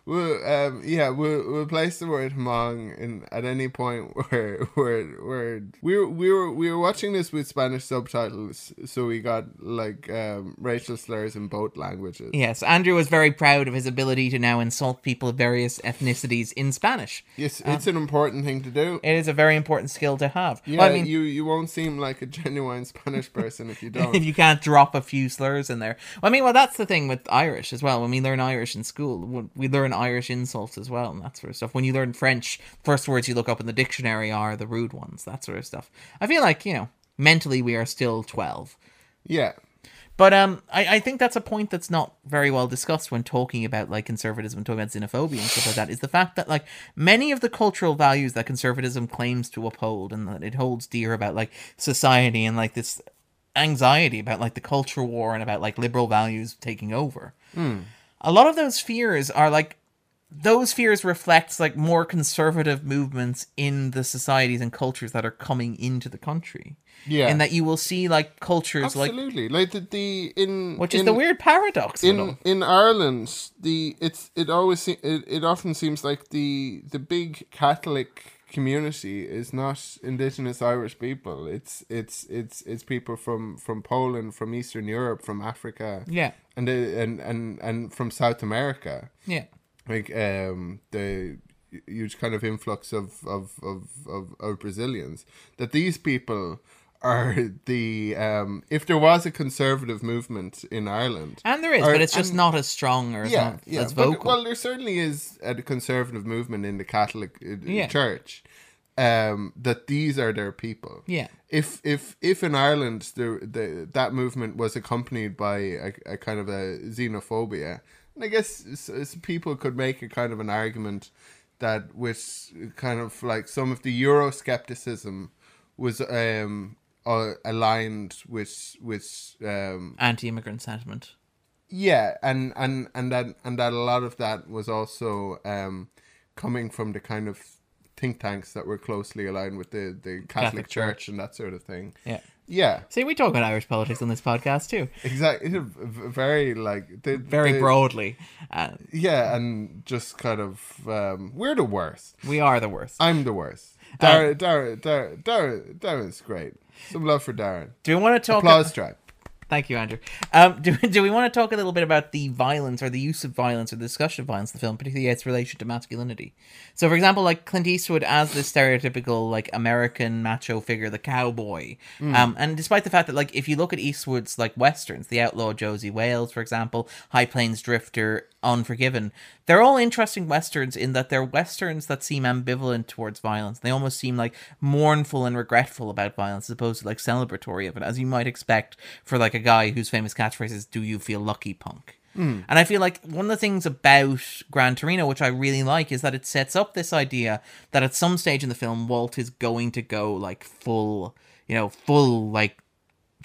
we'll, um, yeah, we'll, we'll place the word Hmong in at any point where where where we were we were we were watching this with Spanish subtitles, so we got like um, racial slurs in both languages. Yes, Andrew was very proud of his ability to now insult people of various ethnicities in Spanish. Yes, it's an important thing to do. It is a very important skill to have. Yeah, Well, I mean, you you won't seem like a genuine Spanish person if you don't. if you can't drop a few slurs in there. Well, I mean, well, that's the thing with Irish as well. When we learn Irish in school, we- we learn Irish insults as well and that sort of stuff. When you learn French, first words you look up in the dictionary are the rude ones, that sort of stuff. I feel like, you know, mentally we are still 12. yeah, But um, I, I think that's a point that's not very well discussed when talking about like conservatism, and talking about xenophobia and stuff like that. Is the fact that like many of the cultural values that conservatism claims to uphold and that it holds dear about like society and like this anxiety about like the culture war and about like liberal values taking over. A lot of those fears are like those fears reflect like more conservative movements in the societies and cultures that are coming into the country. Yeah. and that you will see like cultures like absolutely. Like, the, the in which is in, the weird paradox of it all. in in Ireland, the it's it always se- it, it often seems like the the big Catholic community is not indigenous Irish people. It's it's it's it's people from from Poland, from Eastern Europe, from Africa, Yeah, and uh, and and and from South America. yeah, Like um the huge kind of influx of of of of, of Brazilians that these people are the um if there was a conservative movement in Ireland and there is, Or- but it's just and- not as strong or as, yeah, not yeah. as but- vocal. well, there certainly is a conservative movement in the Catholic uh, Yeah. Church. Um, that these are their people. yeah, If if if in Ireland the the that movement was accompanied by a, a kind of a xenophobia, and I guess people could make a kind of an argument that with kind of like some of the Euroscepticism was um uh, aligned with with um anti-immigrant sentiment. yeah, and and and that and that a lot of that was also um, coming from the kind of think tanks that were closely aligned with the the Catholic, Catholic Church, Church. and that sort of thing. Yeah. Yeah, See, we talk about Irish politics on this podcast too, exactly. Very like very broadly. Uh, Yeah, and just kind of um, we're the worst. we are the worst. I'm the worst. Um, Darren, Darren, Darren, Darren, Darren's great. Some love for Darren. Do we want to talk? Applause track. Thank you, Andrew. Um, do, do we want to talk a little bit about the violence or the use of violence or the discussion of violence in the film, particularly its relation to masculinity? So, for example, like Clint Eastwood as this stereotypical like American macho figure, the cowboy. Um, and despite the fact that like if you look at Eastwood's like westerns, The Outlaw Josey Wales, for example, High Plains Drifter, Unforgiven, they're all interesting westerns in that they're westerns that seem ambivalent towards violence. They almost seem like mournful and regretful about violence as opposed to like celebratory of it, as you might expect for like a guy whose famous catchphrase is "Do you feel lucky, punk?" Hmm. And I feel like one of the things about Gran Torino, which I really like, is that it sets up this idea that at some stage in the film, Walt is going to go like full, you know, full like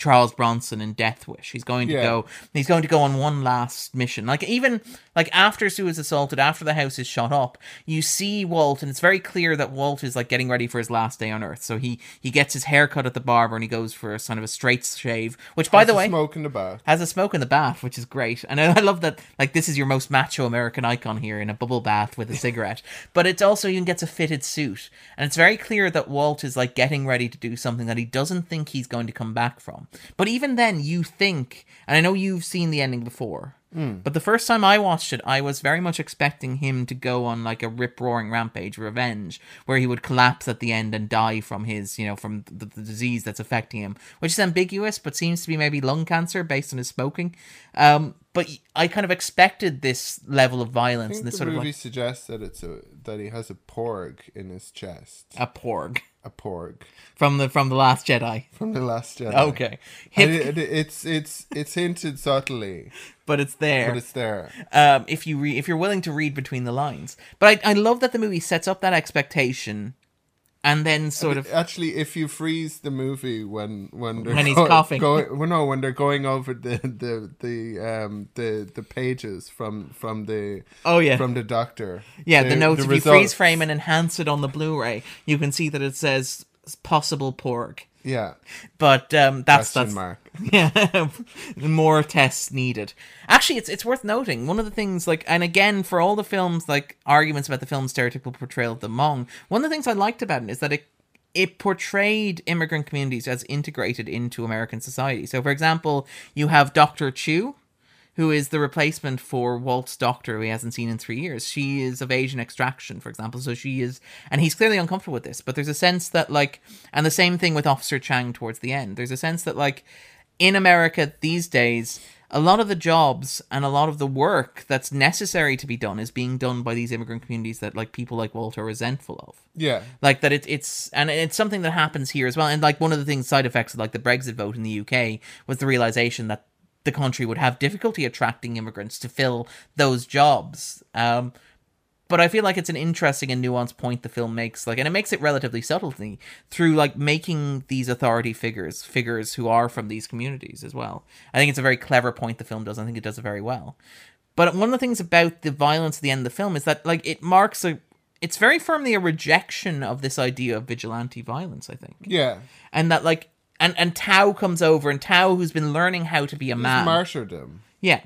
Charles Bronson in Death Wish. He's going to Yeah. go. He's going to go on one last mission. Like even like after Sue is assaulted, after the house is shot up, you see Walt, and it's very clear that Walt is like getting ready for his last day on Earth. So he he gets his hair cut at the barber, and he goes for a kind of a straight shave. Which, by the way, smoke in the bath. has a smoke in the bath, which is great. And I, I love that, like, this is your most macho American icon here in a bubble bath with a cigarette. But it's also, you can get a fitted suit. And it's very clear that Walt is, like, getting ready to do something that he doesn't think he's going to come back from. But even then, you think, and I know you've seen the ending before. But the first time I watched it, I was very much expecting him to go on like a rip roaring rampage, revenge, where he would collapse at the end and die from his, you know, from the, the disease that's affecting him, which is ambiguous, but seems to be maybe lung cancer based on his smoking. Um, but I kind of expected this level of I violence think and the this sort of movie like suggests that it's a that he has a porg in his chest. a porg A porg from the from the Last Jedi. from the Last Jedi. Okay, it- it's it's it's hinted subtly, but it's there. but it's there. um, if you re- if you're willing to read between the lines. But I, I love that the movie sets up that expectation, and then sort of Actually, if you freeze the movie when when they're When he's go- coughing. going, well, no, when they're going over the the the um the the pages from from the oh yeah from the doctor. yeah the, notes. if you freeze frame and enhance it on the Blu-ray, you can see that it says possible porg. Yeah, But um, that's question that's mark. yeah more tests needed actually it's it's worth noting one of the things like and again for all the films like arguments about the film's stereotypical portrayal of the Hmong one of the things I liked about it is that it it portrayed immigrant communities as integrated into American society so for example you have Dr. Chu who is the replacement for Walt's doctor who he hasn't seen in three years. She is of Asian extraction, for example, so she is, and he's clearly uncomfortable with this. But there's a sense that, like, and the same thing with Officer Chang towards the end. There's a sense that, like, in America these days, a lot of the jobs and a lot of the work that's necessary to be done is being done by these immigrant communities that, like, people like Walt are resentful of Yeah, like that it, it's and it's something that happens here as well and like one of the things side effects of like the brexit vote in the uk was the realization that the country would have difficulty attracting immigrants to fill those jobs um but I feel like it's an interesting and nuanced point the film makes, like, and it makes it relatively subtly through like making these authority figures figures who are from these communities as well. I think it's a very clever point the film does. I think it does it very well. But one of the things about the violence at the end of the film is that like it marks a it's very firmly a rejection of this idea of vigilante violence, I think. yeah. And that like and and Thao comes over and Thao who's been learning how to be a man, It's martyrdom. yeah.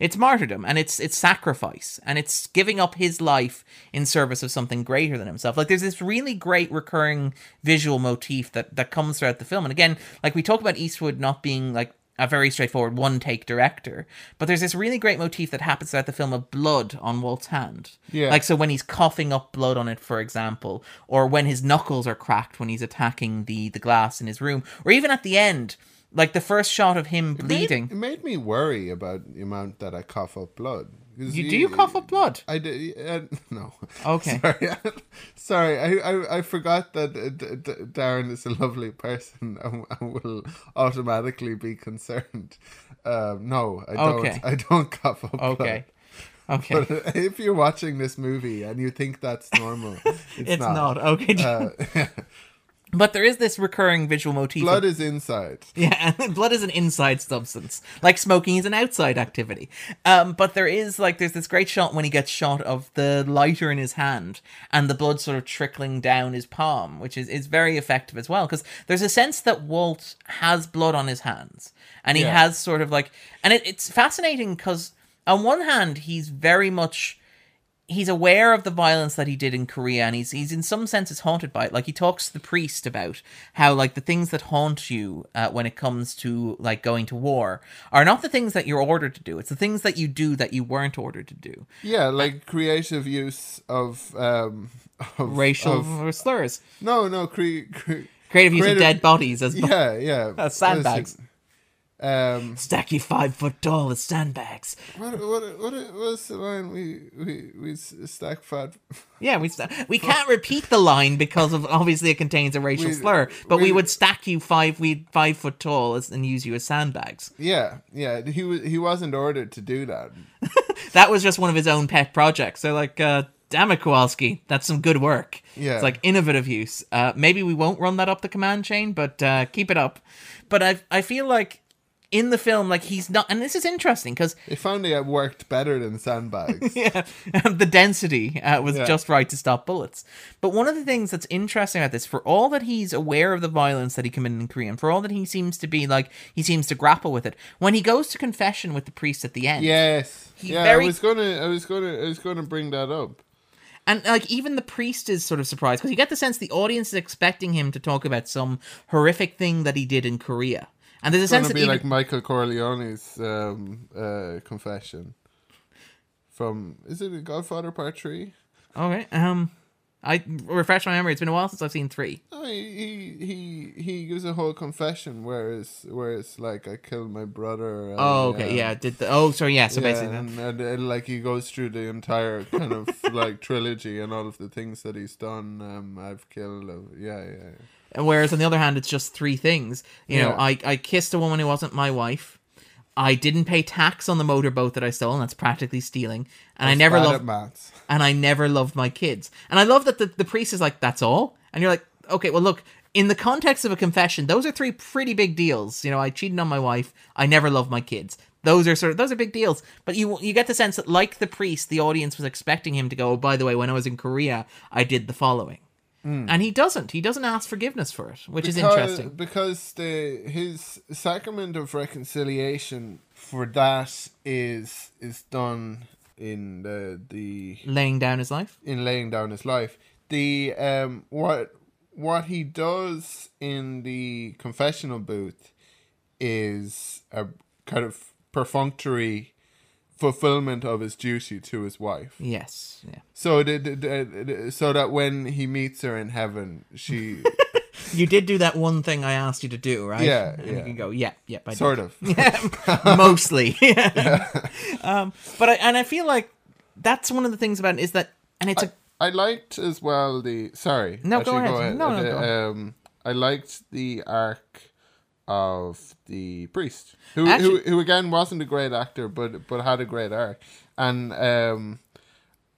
It's martyrdom and it's it's sacrifice and it's giving up his life in service of something greater than himself. Like there's this really great recurring visual motif that that comes throughout the film. And again, like we talk about Eastwood not being like a very straightforward one take director, but there's this really great motif that happens throughout the film of blood on Walt's hand. Yeah. Like so when he's coughing up blood on it, for example, or when his knuckles are cracked when he's attacking the the glass in his room, or even at the end, like the first shot of him bleeding. Made, it made me worry about the amount that I cough up blood. You, do you cough up blood? I did. Uh, no. Okay. Sorry, sorry. I, I, I forgot that uh, D- D- Darren is a lovely person and, and will automatically be concerned. Um, no, I don't. Okay. I don't cough up Okay. blood. Okay. But if you're watching this movie and you think that's normal, it's, it's not. not. Okay. Uh, but there is this recurring visual motif. blood of- is inside. yeah, blood is an inside substance, like smoking is an outside activity. Um, but there is like there's this great shot when he gets shot of the lighter in his hand and the blood sort of trickling down his palm, which is is very effective as well because there's a sense that Walt has blood on his hands and he Yeah. has sort of like, and it, it's fascinating because on one hand he's very much he's aware of the violence that he did in Korea and he's he's in some senses haunted by it. Like he talks to the priest about how like the things that haunt you uh, when it comes to like going to war are not the things that you're ordered to do. It's the things that you do that you weren't ordered to do. Yeah, like creative use of um of, Racial of- slurs, no, no, cre- cre- creative use of dead bodies as yeah, yeah. Uh, sandbags. Listen, Um, stack you five foot tall as sandbags. what what what was the line we we we stack fat? Yeah, we sta- we can't repeat the line because of obviously it contains a racial We- slur, but we, we- would stack you five we five foot tall as, and use you as sandbags. Yeah, yeah. He was he wasn't ordered to do that. that was just one of his own pet projects. So like uh damn it, Kowalski, that's some good work. Yeah. It's like innovative use. Uh, maybe we won't run that up the command chain, but uh, keep it up. But I I feel like in the film, like he's not, and this is interesting because They found it worked better than sandbags. yeah, the density uh, was Yeah. just right to stop bullets. But one of the things that's interesting about this, for all that he's aware of the violence that he committed in Korea, and for all that he seems to be like, he seems to grapple with it. When he goes to confession with the priest at the end, Yes. Yeah, very- I was gonna, I was gonna, I was gonna bring that up. And like even the priest is sort of surprised because you get the sense the audience is expecting him to talk about some horrific thing that he did in Korea. And there's a It's sense gonna that be like Michael Corleone's um, uh, confession from is it Godfather Part Three? okay, um, I refresh my memory. It's been a while since I've seen three. No, he he he he gives a whole confession where it's where it's like I killed my brother. and, Oh, okay, um, yeah. Did the oh, sorry, yeah. So yeah, basically, and, and, and, like he goes through the entire kind of like trilogy and all of the things that he's done. Um, I've killed. Uh, yeah, yeah, yeah. And Whereas on the other hand, it's just three things. You know, I, I kissed a woman who wasn't my wife. I didn't pay tax on the motorboat that I stole, and that's practically stealing. And I never loved, and I never loved my kids. And I love that the, the priest is like, "That's all," and you're like, "Okay, well, look." In the context of a confession, those are three pretty big deals. You know, I cheated on my wife. I never loved my kids. Those are sort of those are big deals. But you you get the sense that, like the priest, the audience was expecting him to go. Oh, by the way, when I was in Korea, I did the following. And he doesn't. He doesn't ask forgiveness for it, which is interesting. because the his sacrament of reconciliation for that is is done in the the Laying down his life. in laying down his life. The um what what he does in the confessional booth is a kind of perfunctory fulfillment of his duty to his wife. Yes. Yeah. So the- so that when he meets her in heaven, she You did do that one thing I asked you to do, right? Yeah, And yeah. You can go, yeah, yeah, I did. sort of mostly. Yeah. um, but I and I feel like that's one of the things about it is that, and it's a I liked as well the sorry. No, go actually, ahead. No, no, The, go ahead. Um, I liked the arc of the priest, who Actually- who who again wasn't a great actor, but but had a great arc, and um,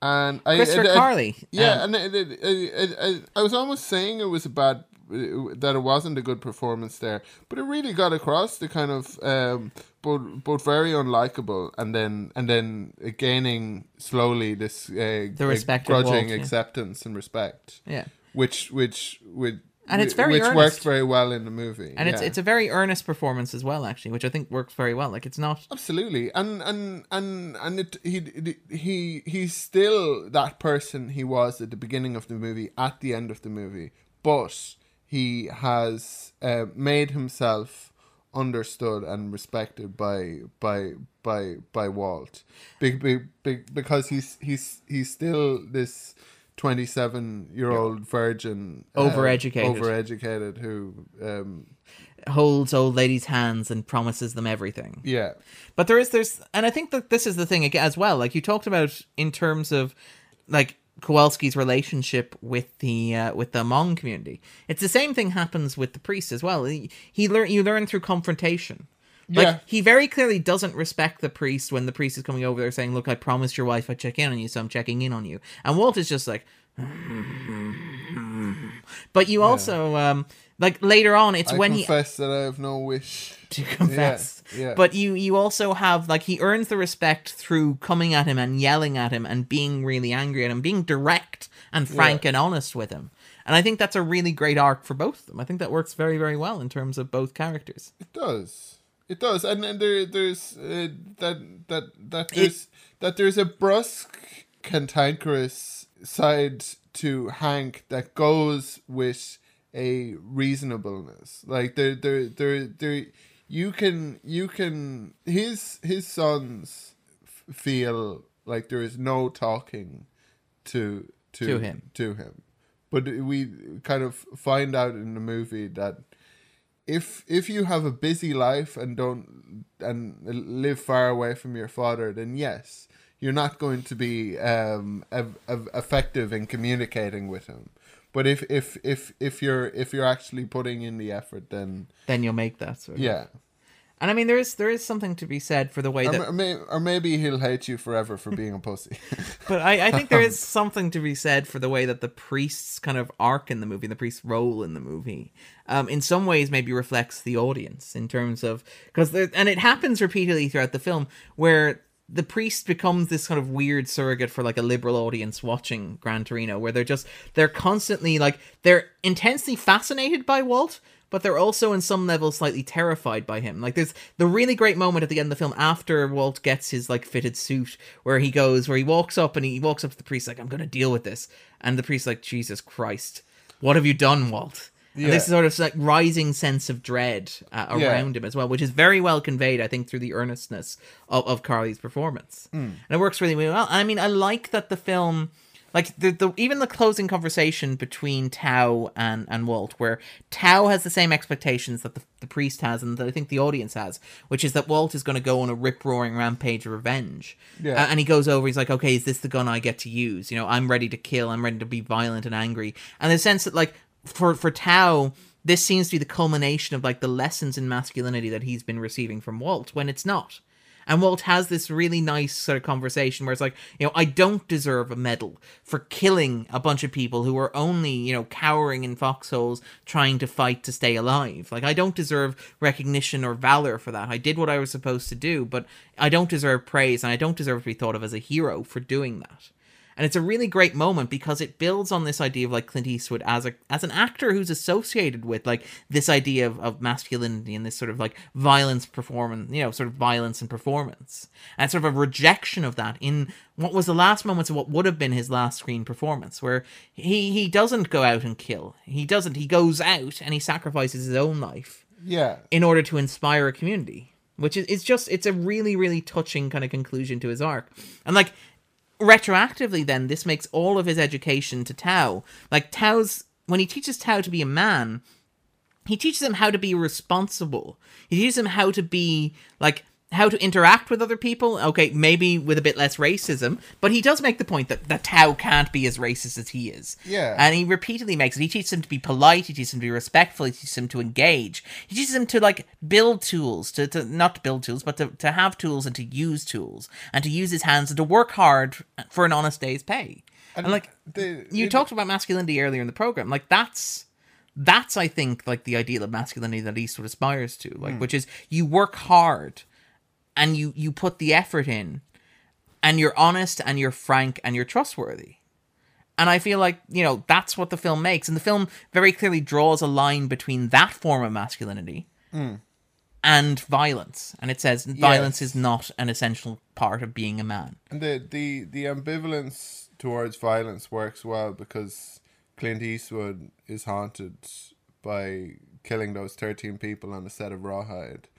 and I Christopher it- Carley. Yeah, um, and it, it, it, I was almost saying it was a bad that it wasn't a good performance there, but it really got across the kind of um, both both very unlikable and then and then gaining slowly this uh, The respect grudging yeah. acceptance and respect, yeah. which which would And it's very which earnest. worked very well in the movie, And it's yeah. it's a very earnest performance as well, actually, which I think works very well. Like it's not Absolutely, and and and and it, he he he's still that person he was at the beginning of the movie, at the end of the movie, but he has uh, made himself understood and respected by by by by Walt, big big big because he's he's he's still this. 27 year old virgin uh, Overeducated. overeducated who um holds old ladies' hands and promises them everything. yeah But there is there's and I think that this is the thing again as well. Like you talked about in terms of like Kowalski's relationship with the uh, with the Hmong community. It's the same thing happens with the priest as well. He, he learn you learn through confrontation. Like Yeah. he very clearly doesn't respect the priest when the priest is coming over there saying, "Look, I promised your wife I'd check in on you, so I'm checking in on you." And Walt is just like, but you also um like later on, it's I when he confess that I have no wish to confess. yeah. But you you also have like he earns the respect through coming at him and yelling at him and being really angry at him, being direct and frank and honest with him. And I think that's a really great arc for both of them. I think that works very very well in terms of both characters. It does. It does, and and there there's uh, that that that there's that there's a brusque, cantankerous side to Hank that goes with a reasonableness. Like there there there there you can you can his his sons f- feel like there is no talking to to, To him. to him. But we kind of find out in the movie that if if you have a busy life and don't and live far away from your father, then yes, you're not going to be um ev- ev- effective in communicating with him. But if if if if you're if you're actually putting in the effort, then Then you'll make that sort of. yeah, And I mean, there is there is something to be said for the way Or, that ma- may, or maybe he'll hate you forever for being a pussy. But I, I think there is something to be said for the way that the priest's kind of arc in the movie, the priest's role in the movie, um, in some ways maybe reflects the audience in terms of because and it happens repeatedly throughout the film where the priest becomes this kind of weird surrogate for like a liberal audience watching Gran Torino, where they're just they're constantly like they're intensely fascinated by Walt, but they're also in some level slightly terrified by him. Like there's the really great moment at the end of the film after Walt gets his like fitted suit where he goes where he walks up and he walks up to the priest like I'm going to deal with this and the priest like Jesus Christ. What have you done, Walt? And this sort of like rising sense of dread uh, Yeah. around him as well, which is very well conveyed, I think, through the earnestness of, of Carley's performance, Hmm. and it works really, really well. I mean, I like that the film, like the, the even the closing conversation between Thao and and Walt, where Thao has the same expectations that the, the priest has, and that I think the audience has, which is that Walt is going to go on a rip roaring rampage of revenge. Yeah. Uh, and he goes over, he's like, okay, is this the gun I get to use? You know, I'm ready to kill, I'm ready to be violent and angry. And the sense that, like, for, for Thao, this seems to be the culmination of, like, the lessons in masculinity that he's been receiving from Walt, when it's not. And Walt has this really nice sort of conversation where it's like, you know, I don't deserve a medal for killing a bunch of people who are only, you know, cowering in foxholes trying to fight to stay alive. Like, I don't deserve recognition or valor for that. I did what I was supposed to do, but I don't deserve praise and I don't deserve to be thought of as a hero for doing that. And it's a really great moment because it builds on this idea of like Clint Eastwood as a as an actor who's associated with like this idea of, of masculinity and this sort of like violence performance, you know, sort of violence and performance. And sort of a rejection of that in what was the last moments of what would have been his last screen performance, where he he doesn't go out and kill. He doesn't. He goes out and he sacrifices his own life yeah. in order to inspire a community which is it's just it's a really really touching kind of conclusion to his arc and like retroactively then this makes all of his education to thao. Like thao's when he teaches thao to be a man he teaches him how to be responsible. He teaches him how to be like how to interact with other people. Okay maybe with a bit less racism but he does make the point that, that thao can't be as racist as he is. Yeah. and he repeatedly makes it. He teaches him to be polite. He teaches him to be respectful. He teaches him to engage. He teaches him to like build tools to, to not to build tools but to, to have tools and to use tools and to use his hands and to work hard for an honest day's pay. And, like the- you it- talked about masculinity earlier in the program. Like that's that's i think like the ideal of masculinity that eastwood aspires to like hmm. which is you work hard and you you put the effort in and you're honest and you're frank and you're trustworthy. And i feel like you know that's what the film makes. And the film very clearly draws a line between that form of masculinity and violence. And it says violence is not an essential part of being a man. And the, the the ambivalence towards violence works well because Clint Eastwood is haunted by killing those thirteen people on the set of Rawhide.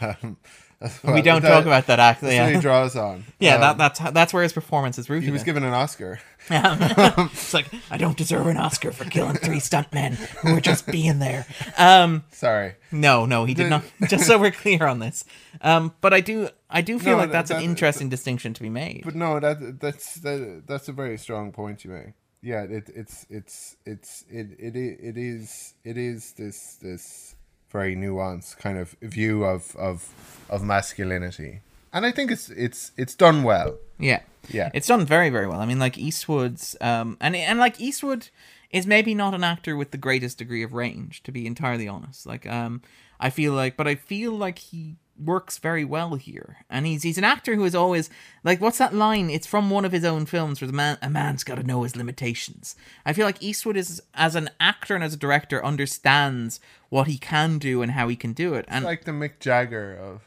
Um, as we don't That- talk about that actually that's what yeah, he draws on. yeah Um, that, that's that's where his performance is rooted he was in. given an Oscar. it's like I don't deserve an Oscar for killing three stuntmen who were just being there. Um, Sorry. no, no, he did not. Just so we're clear on this. Um, but I do, I do feel No, like that- that's an that- interesting distinction to be made. But no, that that's that, that's a very strong point you make. Yeah, it, it's it's it's it it it is it is this this very nuanced kind of view of of of masculinity, and I think it's it's it's done well. Yeah. Yeah. It's done very, very well. I mean, like Eastwood's, um, and and like Eastwood is maybe not an actor with the greatest degree of range, to be entirely honest. Like, um, I feel like, but I feel like he works very well here, and he's he's an actor who is always like, what's that line? It's from one of his own films, where the man a man's got to know his limitations. I feel like Eastwood is as an actor and as a director understands what he can do and how he can do it, and Like the Mick Jagger of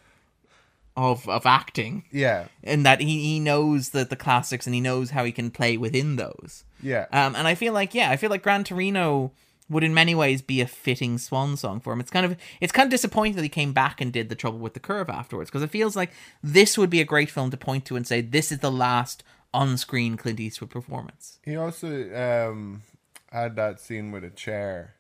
of of acting yeah in that he, he knows the, the classics and he knows how he can play within those. yeah Um, and I feel like yeah, I feel like Gran Torino would in many ways be a fitting swan song for him. It's kind of it's kind of disappointing that he came back and did the Trouble with the Curve afterwards because it feels like this would be a great film to point to and say this is the last on-screen Clint Eastwood performance he also um had that scene with a chair.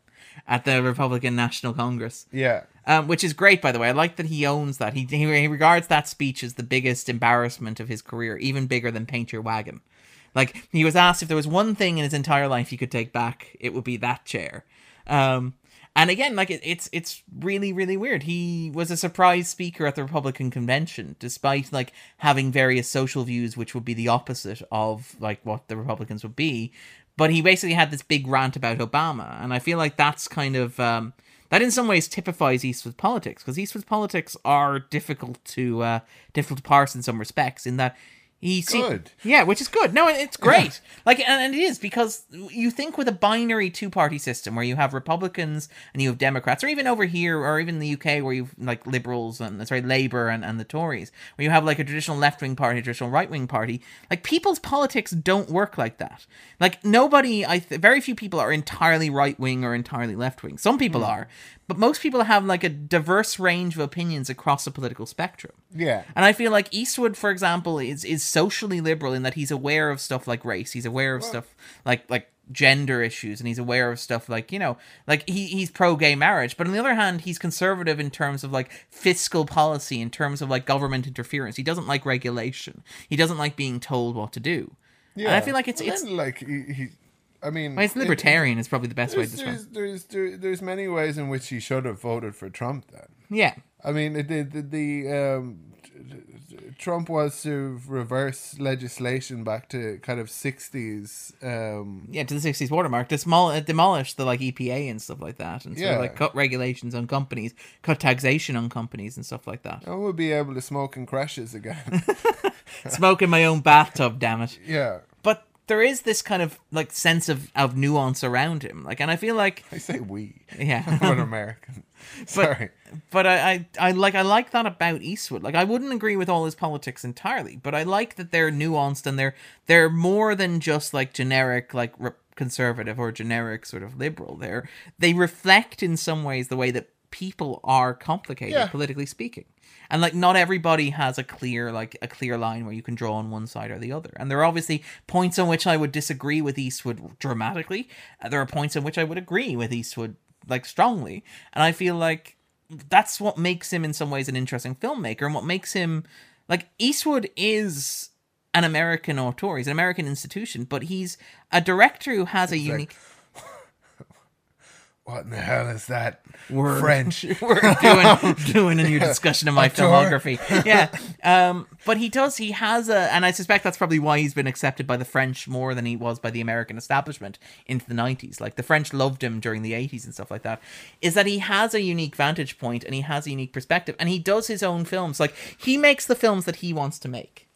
at the Republican National Congress. Yeah, Um, which is great, by the way. I like that he owns that. He, he he regards that speech as the biggest embarrassment of his career, even bigger than "Paint Your Wagon." Like he was asked if there was one thing in his entire life he could take back, it would be that chair. Um, And again, like it, it's it's really really weird. He was a surprise speaker at the Republican convention, despite like having various social views, which would be the opposite of like what the Republicans would be. But he basically had this big rant about Obama, and I feel like that's kind of um, that in some ways typifies Eastwood politics because Eastwood politics are difficult to uh, difficult to parse in some respects. In that he see- Good. yeah, which is good. No, it's great. like, and, it is because you think with a binary two-party system where you have Republicans and you have Democrats, or even over here, or even the UK where you've like liberals and sorry, Labour and, and the Tories, where you have like a traditional left-wing party, a traditional right-wing party. Like, people's politics don't work like that. Like, nobody, I th- very few people are entirely right-wing or entirely left-wing. Some people hmm. are, but most people have like a diverse range of opinions across the political spectrum. Yeah. And I feel like Eastwood, for example, is is socially liberal in that he's aware of stuff like race. He's aware of stuff like like gender issues, and he's aware of stuff like you know, like he he's pro gay marriage. But on the other hand, he's conservative in terms of like fiscal policy, in terms of like government interference. He doesn't like regulation. He doesn't like being told what to do. Yeah. And I feel like it's Well, it's like he, he I mean, well, it's libertarian is probably the best way to describe. there's, it. there's, there, there's many ways in which he should have voted for Trump then. Yeah. I mean, the, the, the um, Trump was to reverse legislation back to kind of 60s. Um, Yeah, to the sixties watermark, demol- uh, demolish the like EPA and stuff like that, and Yeah. of like cut regulations on companies, cut taxation on companies and stuff like that. I would be able to smoke in crashes again. Smoke in my own bathtub, damn it. yeah. But there is this kind of like sense of, of nuance around him, like, and I feel like I say we. yeah, I'm an American. Sorry. but I, I I like I like that about Eastwood. Like I wouldn't agree with all his politics entirely, but I like that they're nuanced and they're they're more than just like generic like re- conservative or generic sort of liberal. They're they reflect in some ways the way that people are complicated Yeah. politically speaking. And like not everybody has a clear like a clear line where you can draw on one side or the other. And there are obviously points on which I would disagree with Eastwood dramatically. There are points on which I would agree with Eastwood like strongly. And I feel like that's what makes him in some ways an interesting filmmaker and what makes him like Eastwood is an American auteur. He's an American institution, but he's a director who has a unique What in the hell is that? Word. French. we're doing doing a new discussion of my filmography. Yeah. Um but he does he has a and I suspect that's probably why he's been accepted by the French more than he was by the American establishment into the 90s. Like the French loved him during the 80s and stuff like that. Is that he has a unique vantage point and he has a unique perspective and he does his own films. Like he makes the films that he wants to make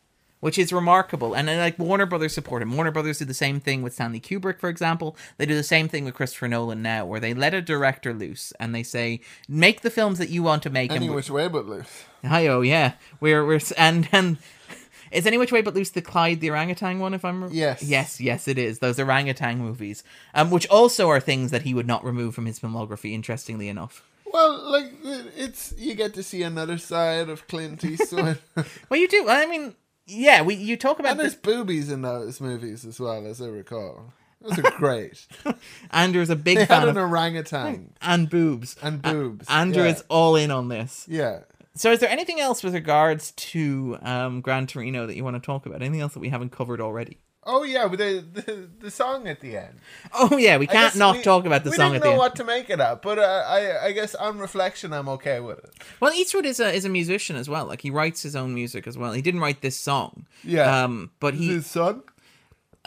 which is remarkable. And like Warner Brothers support him. Warner Brothers do the same thing with Stanley Kubrick, for example. They do the same thing with Christopher Nolan now, where they let a director loose and they say, "Make the films that you want to make." Any and which way but loose. hi oh yeah, we're we're and and. Is any which way but loose the Clyde the orangutan one? If I'm Yes. yes, yes, it is those orangutan movies, um, which also are things that he would not remove from his filmography. Interestingly enough, Well, like it's you get to see another side of Clint Eastwood, well, you do. I mean, yeah, we you talk about and there's this. boobies in those movies as well, as I recall. Those are great. Andrew's a big they fan had of an orangutan and boobs. and boobs. Andrew yeah. is all in on this. yeah. So, is there anything else with regards to um, Gran Torino that you want to talk about? Anything else that we haven't covered already? Oh yeah, with the, the the song at the end. Oh yeah, we can't not we- talk about the song at the end. we didn't know what to make it of, but uh, I I guess on reflection, I'm okay with it. Well, Eastwood is a is a musician as well. Like he writes his own music as well. He didn't write this song. Yeah. Um, but he His son.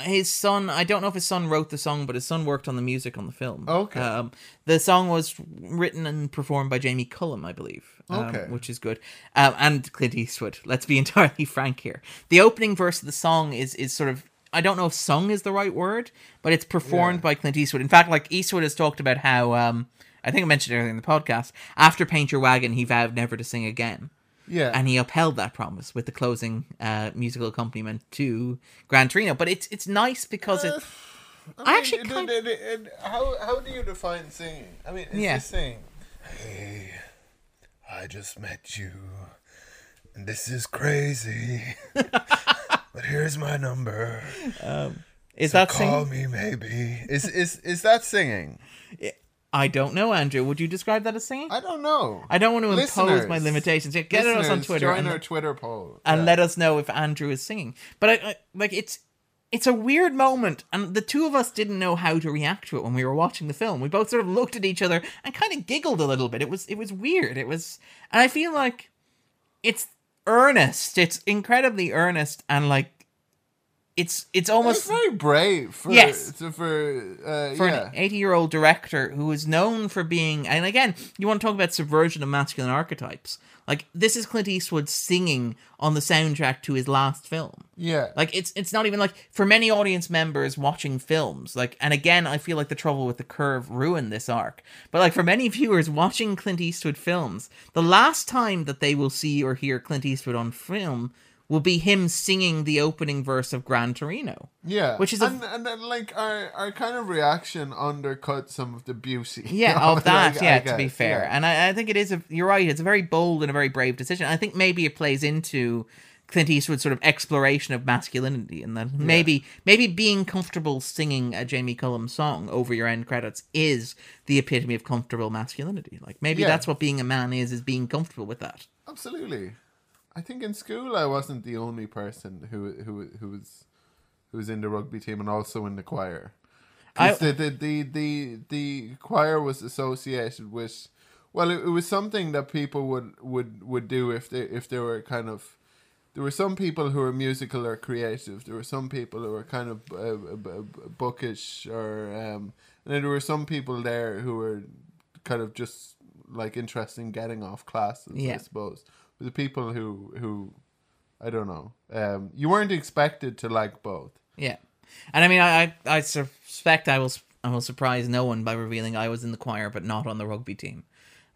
his son i don't know if his son wrote the song but his son worked on the music on the film Okay. um, the song was written and performed by jamie cullum i believe um, Okay. which is good um, and clint eastwood let's be entirely frank here the opening verse of the song is is sort of i don't know if sung is the right word but it's performed Yeah. by clint eastwood in fact like eastwood has talked about how um, i think i mentioned earlier in the podcast after paint your wagon he vowed never to sing again Yeah. and he upheld that promise with the closing uh, musical accompaniment to Gran Torino. But it's it's nice because it. I actually mean, kind it- it- it- how how do you define singing? I mean, it's Yeah. saying, "Hey, I just met you, and this is crazy, but here's my number. Um, is that Call singing? me, maybe. Is is is that singing? I don't know, Andrew. Would you describe that as singing? I don't know. I don't want to impose my limitations. Yeah, Get us on Twitter Join and, our Twitter poll. and Yeah. let us know if Andrew is singing. But I, I like it's it's a weird moment, and the two of us didn't know how to react to it when we were watching the film. We both sort of looked at each other and kind of giggled a little bit. It was it was weird. It was, and I feel like it's earnest. It's incredibly earnest, and like it's it's It's almost very brave for Yes. for uh, for yeah. an 80 year old director who is known for being and again you want to talk about subversion of masculine archetypes like this is clint eastwood singing on the soundtrack to his last film yeah. like it's it's not even like for many audience members watching films like and again i feel like the trouble with the curve ruined this arc but like for many viewers watching clint eastwood films the last time that they will see or hear clint eastwood on film will be him singing the opening verse of gran torino Yeah, Which is a- and, and then like our our kind of reaction undercut some of the beauty. Yeah, you of that. like, yeah, to be fair, yeah. and I, I think it is. A, you're right. It's a very bold and a very brave decision. I think maybe it plays into Clint Eastwood's sort of exploration of masculinity, and then maybe maybe being comfortable singing a Jamie Cullum song over your end credits is the epitome of comfortable masculinity. Like maybe Yeah. that's what being a man is: is being comfortable with that. Absolutely. I think in school I wasn't the only person who who who was who was in the rugby team and also in the choir. I- the, the, the the the choir was associated with well it, it was something that people would would would do if they if they were kind of there were some people who were musical or creative. There were some people who were kind of uh, bookish, or um, and then there were some people there who were kind of just like interested in getting off classes. I suppose the people who who I don't know. Um, you weren't expected to like both. Yeah, and I mean, I I, I suspect I will I will surprise no one by revealing I was in the choir, but not on the rugby team,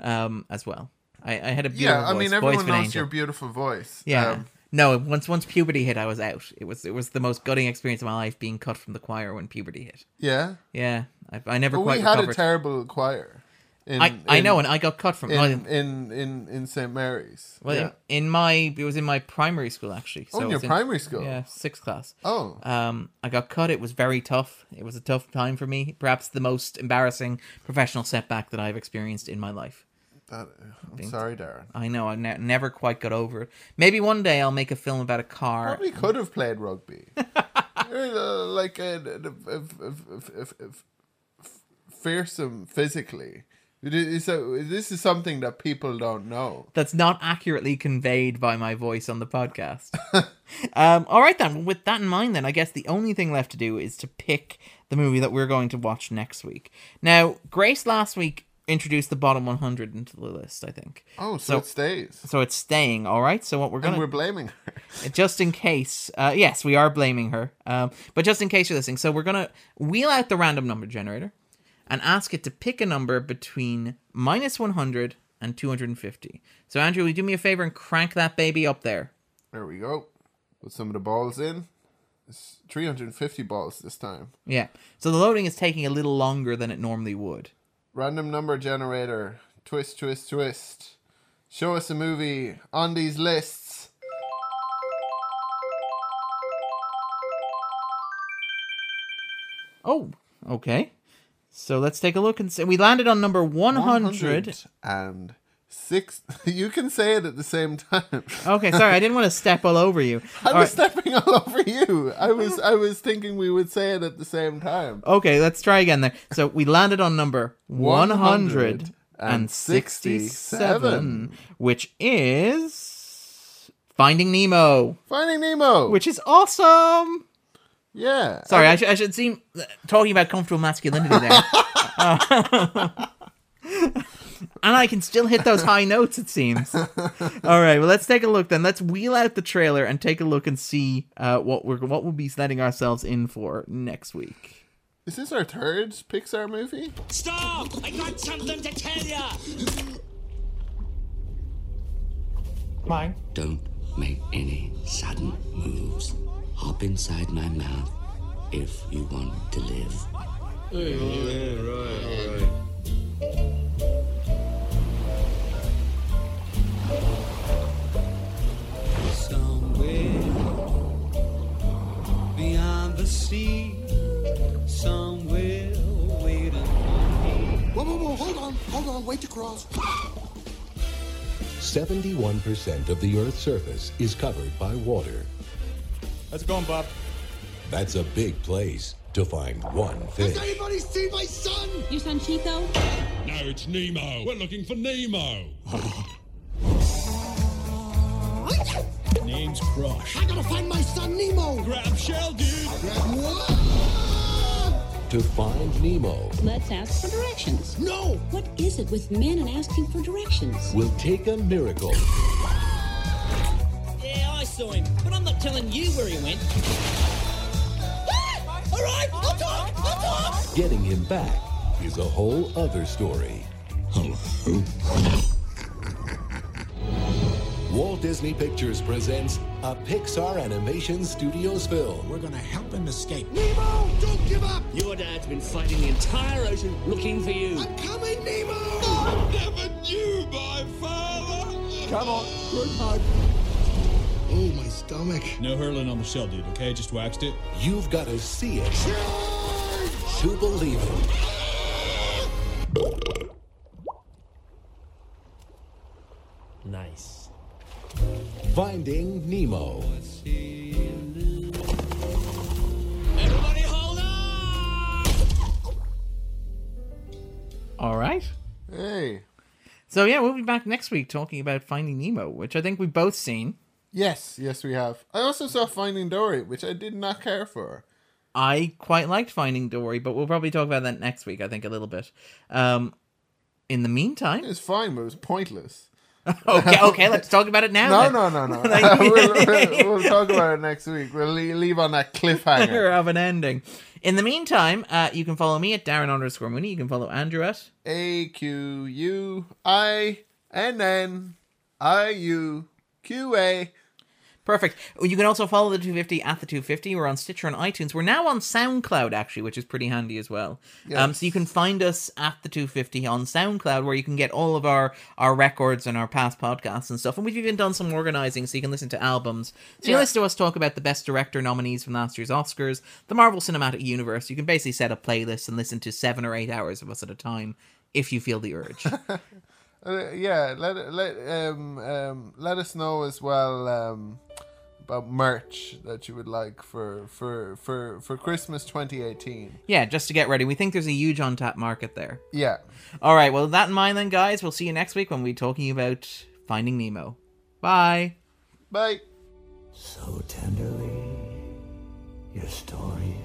um, as well. I, I had a beautiful Yeah, I voice, mean voice everyone an knows angel. your beautiful voice. Yeah. Um, no, once once puberty hit, I was out. It was it was the most gutting experience of my life being cut from the choir when puberty hit. yeah. Yeah, I, I never But quite we had a terrible choir. In, I I in- know, and I got cut from. in in in in St Mary's. well, yeah. in, in my it was in my primary school actually. So oh, in your primary school. Yeah, sixth class. Oh, Um, I got cut. It was very tough. It was a tough time for me. Perhaps the most embarrassing professional setback that I've experienced in my life. that, I'm sorry, Darren. I know. I ne- never quite got over it. Maybe one day I'll make a film about a car. Probably could have played rugby. Uh, like a, a- a- a- fearsome physically. It is- So this is something that people don't know. that's not accurately conveyed by my voice on the podcast. um, all right, then. With that in mind, then I guess the only thing left to do is to pick the movie that we're going to watch next week. Now, Grace last week introduced the bottom 100 into the list. I think Oh, so, So- it stays. so. It's staying. All right. So what we're gonna we're blaming her. just in case. Uh, yes, we are blaming her. Um, but just in case you're listening, so we're gonna wheel out the random number generator and ask it to pick a number between minus 100 and 250. So Andrew, will you do me a favor and crank that baby up there? There we go. Put some of the balls in. It's 350 balls this time. Yeah. So the loading is taking a little longer than it normally would. Random number generator. Twist, twist, twist. Show us a movie on these lists. Oh, okay. So let's take a look and see. We landed on number 100. and six. You can say it at the same time. Okay, sorry, I didn't want to step all over you. I All was right. stepping all over you. I was I was thinking we would say it at the same time. Okay, let's try again there. So we landed on number 167, which is Finding Nemo, Finding Nemo. which is awesome. Yeah. Sorry, I, sh- I should seem talking about comfortable masculinity there. and I can still hit those high notes, it seems. All right, well, let's take a look then. Let's wheel out the trailer and take a look and see uh, what we're what we'll be letting ourselves in for next week. Is this our third Pixar movie? Stop! I got something to tell ya! Mine. Don't make any sudden moves. Hop inside my mouth if you want to live. Somewhere beyond the sea, somewhere waiting for me. Whoa, whoa, whoa, hold on, hold on, wait to cross. 71% of the Earth's surface is covered by water. How's it going, Bob? That's a big place to find one thing. Has anybody seen my son? Your son Chico? No, it's Nemo. We're looking for Nemo. Name's Crush. I gotta find my son Nemo. Grab shell, dude. Grab what? To find Nemo Let's ask for directions. No. What is it with men and asking for directions? We'll take a miracle. Yeah, I saw him, but I'm not telling you where he went. All right, I'll talk. I'll talk. Getting him back is a whole other story. Hello. Walt Disney Pictures presents a Pixar Animation Studios film. We're gonna help him escape. Nemo, don't give up. Your dad's been fighting the entire ocean looking for you. I'm coming, Nemo. Never knew my father. Come on, good hug. Oh, my stomach. No hurling on the shell, dude. Okay, just waxed it. You've got to see it to believe it. Nice. Finding Nemo. Everybody hold on! All right. Hey. So yeah, we'll be back next week talking about Finding Nemo, which I think we've both seen. Yes, yes, we have. I also saw Finding Dory, which I did not care for. I quite liked Finding Dory, but we'll probably talk about that next week. I think a little bit. Um, in the meantime, It was fine, but it was pointless. okay, okay, let's talk about it now. No, then. no, no, no. Like- we'll, we'll, we'll talk about it next week. We'll leave on that cliffhanger. of an ending. In the meantime, uh, you can follow me at Darren underscore Mooney. You can follow Andrew at A Q U I N N I U Q A. Perfect. You can also follow the 250 at the 250. We're on Stitcher and iTunes. We're now on SoundCloud, actually, which is pretty handy as well. Um, so you can find us at the 250 on SoundCloud, where you can get all of our, our records and our past podcasts and stuff. And we've even done some organizing, so you can listen to albums. So you Yeah. listen to us talk about the best director nominees from last year's Oscars, the Marvel Cinematic Universe. You can basically set up playlists and listen to seven or eight hours of us at a time if you feel the urge. Uh, yeah, let let um um let us know as well um about merch that you would like for for for for Christmas 2018. yeah, just to get ready. We think there's a huge untapped market there. Yeah. All right, well, with that in mind, then, guys, we'll see you next week when we're talking about Finding Nemo. Bye. Bye. So tenderly, your story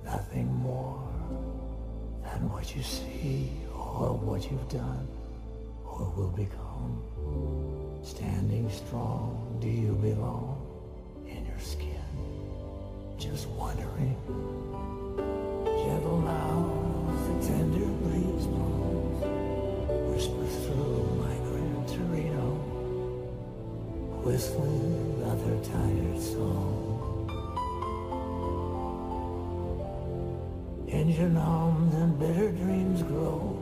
is nothing more than what you see or what you've done or will become. Standing strong, do you belong in your skin? Just wondering. Gentle now, the tender breeze blows, whispers through my Gran Torino whistling another tired song. Engine hums and bitter dreams grow,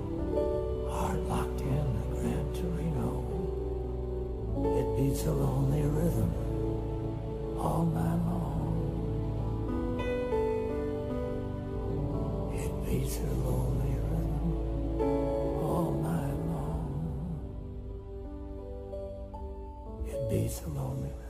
heart locked in a Gran Torino. It beats a lonely rhythm all night long. It beats a lonely rhythm all night long. It beats a lonely rhythm